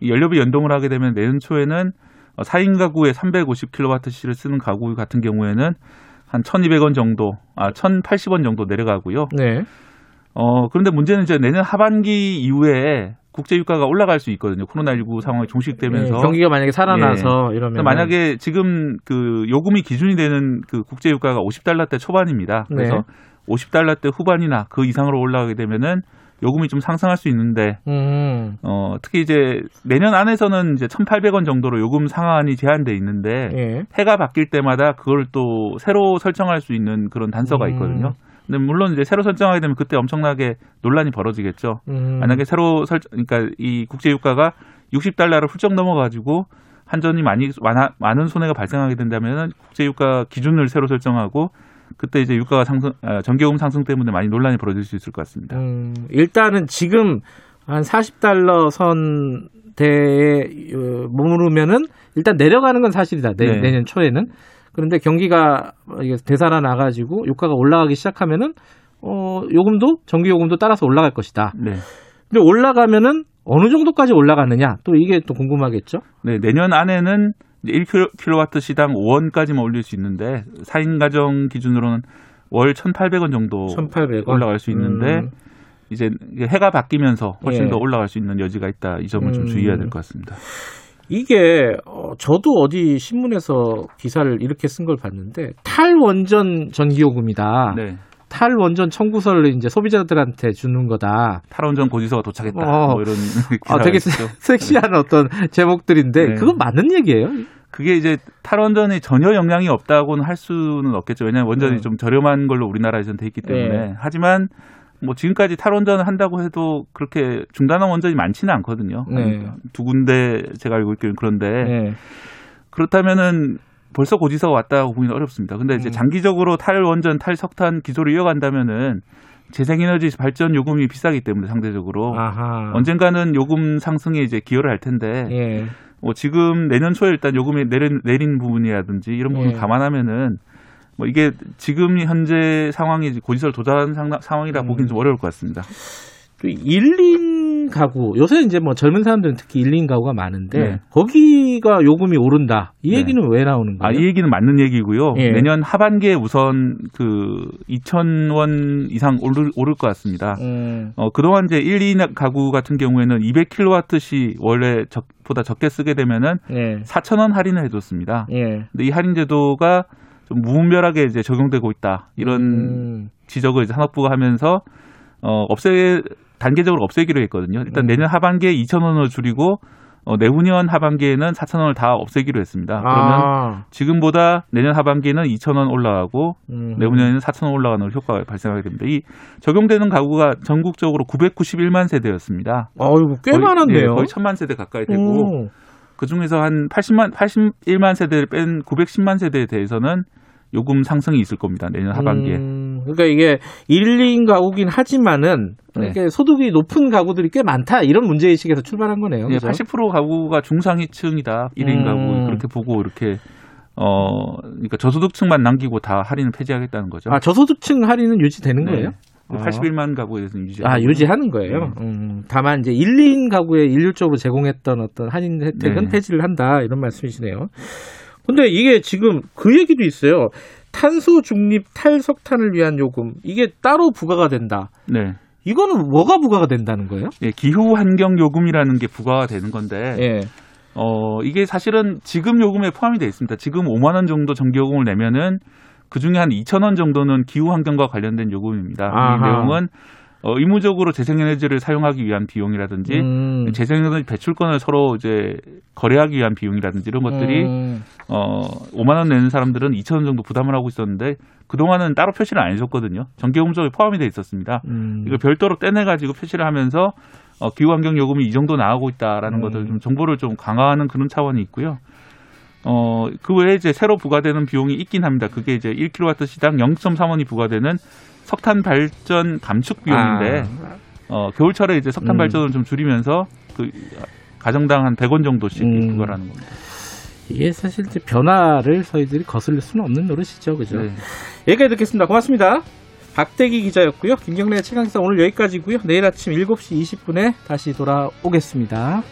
이 연료비 연동을 하게 되면 내년 초에는 어, 4인 가구에 350kWh를 쓰는 가구 같은 경우에는 한 1,200원 정도, 아 1,080원 정도 내려가고요. 네. 어, 그런데 문제는 이제 내년 하반기 이후에 국제 유가가 올라갈 수 있거든요. 코로나19 상황이 종식되면서. 예, 경기가 만약에 살아나서 예. 이러면 만약에 지금 그 요금이 기준이 되는 그 국제 유가가 50달러대 초반입니다. 그래서 네. 50달러대 후반이나 그 이상으로 올라가게 되면은 요금이 좀 상승할 수 있는데 음. 어, 특히 이제 내년 안에서는 이제 1,800원 정도로 요금 상한이 제한돼 있는데 예. 해가 바뀔 때마다 그걸 또 새로 설정할 수 있는 그런 단서가 음. 있거든요. 근데 물론 이제 새로 설정하게 되면 그때 엄청나게 논란이 벌어지겠죠. 음. 만약에 새로 설 그러니까 이 국제 유가가 60달러를 훌쩍 넘어가지고 한전이 많이 많은 손해가 발생하게 된다면은 국제 유가 기준을 새로 설정하고 그때 이제 유가가 상승 아, 전기요금 상승 때문에 많이 논란이 벌어질 수 있을 것 같습니다. 음, 일단은 지금 한 40달러 선대에 어, 머무르면은 일단 내려가는 건 사실이다. 내, 네. 내년 초에는. 그런데 경기가 이게 되살아 나가지고 유가가 올라가기 시작하면은 어, 요금도 전기 요금도 따라서 올라갈 것이다. 네. 근데 올라가면은 어느 정도까지 올라가느냐? 또 이게 또 궁금하겠죠? 네, 내년 안에는 1kW 시당 5원까지만 올릴 수 있는데 4인 가정 기준으로는 월 1,800원 정도 1,800원? 올라갈 수 있는데 음. 이제 해가 바뀌면서 훨씬 예. 더 올라갈 수 있는 여지가 있다. 이 점을 좀 음. 주의해야 될 것 같습니다. 이게 어, 저도 어디 신문에서 기사를 이렇게 쓴 걸 봤는데 탈원전 전기요금이다. 네. 탈원전 청구서를 이제 소비자들한테 주는 거다. 탈원전 고지서가 도착했다. 어. 뭐 이런 아, 되게. 섹시한 어떤 제목들인데 네. 그건 맞는 얘기예요? 그게 이제 탈원전에 전혀 영향이 없다고는 할 수는 없겠죠. 왜냐하면 원전이 네. 좀 저렴한 걸로 우리나라에서는 돼 있기 때문에. 네. 하지만 뭐 지금까지 탈원전을 한다고 해도 그렇게 중단한 원전이 많지는 않거든요. 네. 한두 군데 제가 알고 있기는 그런데 네. 그렇다면은 벌써 고지서가 왔다고 보기는 어렵습니다. 근데 음. 이제 장기적으로 탈원전, 탈석탄 기조를 이어간다면은 재생에너지 발전 요금이 비싸기 때문에 상대적으로 아하. 언젠가는 요금 상승에 이제 기여를 할 텐데 예. 뭐 지금 내년 초에 일단 요금이 내린, 내린 부분이라든지 이런 부분 예. 을 감안하면은 뭐 이게 지금 현재 상황이 고지서를 도달한 상, 상황이라 음. 보기는 좀 어려울 것 같습니다. 또 1인 가구 요새 이제 뭐 젊은 사람들은 특히 1인 가구가 많은데 네. 거기가 요금이 오른다. 이 네. 얘기는 왜 나오는 아, 거예요? 이 얘기는 맞는 얘기고요. 예. 내년 하반기에 우선 그 2,000원 이상 오를, 오를 것 같습니다. 음. 어, 그동안 이제 1, 2인 가구 같은 경우에는 200kW시 원래 적, 보다 적게 쓰게 되면은 예. 4,000원 할인을 해 줬습니다. 예. 근데 이 할인 제도가 좀 무분별하게 이제 적용되고 있다. 이런 음. 지적을 이제 산업부가 하면서 어, 없애 단계적으로 없애기로 했거든요. 일단 음. 내년 하반기에 2,000원을 줄이고 어, 내후년 하반기에는 4,000원을 다 없애기로 했습니다. 그러면 아. 지금보다 내년 하반기에는 2,000원 올라가고 음. 내후년에는 4,000원 올라가는 효과가 발생하게 됩니다. 이 적용되는 가구가 전국적으로 991만 세대였습니다. 어이구 꽤 거의, 많은데요. 예, 거의 1,000만 세대 가까이 되고 오. 그 중에서 한 80만 81만 세대를 뺀 910만 세대에 대해서는 요금 상승이 있을 겁니다. 내년 하반기에. 음, 그러니까 이게 1, 2인 가구긴 하지만은 네. 이렇게 소득이 높은 가구들이 꽤 많다 이런 문제 의식에서 출발한 거네요. 예, 그죠? 80% 가구가 중상위층이다. 1인 음. 가구 그렇게 보고 이렇게 어 그러니까 저소득층만 남기고 다 할인을 폐지하겠다는 거죠. 아 저소득층 할인은 유지되는 네. 거예요? 어. 81만 가구에 대해서 유지. 아, 유지하는 거예요. 네. 음, 다만 이제 1, 2인 가구에 일률적으로 제공했던 어떤 할인 혜택은 네. 폐지를 한다 이런 말씀이시네요. 근데 이게 지금 그 얘기도 있어요. 탄소 중립 탈석탄을 위한 요금 이게 따로 부과가 된다. 네. 이거는 뭐가 부과가 된다는 거예요? 예, 기후 환경 요금이라는 게 부과가 되는 건데 예. 어, 이게 사실은 지금 요금에 포함이 되어 있습니다. 지금 5만 원 정도 전기 요금을 내면은 그 중에 한 2천 원 정도는 기후 환경과 관련된 요금입니다. 아하. 이 내용은 어, 의무적으로 재생에너지를 사용하기 위한 비용이라든지 음. 재생에너지 배출권을 서로 이제 거래하기 위한 비용이라든지 이런 것들이 음. 어 5만 원 내는 사람들은 2천 원 정도 부담을 하고 있었는데 그 동안은 따로 표시를 안 해줬거든요. 전기요금 쪽에 포함이 돼 있었습니다. 음. 이걸 별도로 떼내 가지고 표시를 하면서 어, 기후환경 요금이 이 정도 나가고 있다라는 음. 것을 좀 정보를 좀 강화하는 그런 차원이 있고요. 어, 그 외에 이제 새로 부과되는 비용이 있긴 합니다. 그게 이제 1kW 시당 0.3원이 부과되는 석탄 발전 감축 비용인데 어, 겨울철에 이제 석탄 아. 음. 발전을 좀 줄이면서 그 가정당 한 100원 정도씩 음. 부과하는 겁니다. 이게 사실 이제 변화를 저희들이 거슬릴 수는 없는 노릇이죠, 그죠? 네. 여기까지 듣겠습니다. 고맙습니다. 박대기 기자였고요. 김경래 최강기사 오늘 여기까지고요. 내일 아침 7시 20분에 다시 돌아오겠습니다.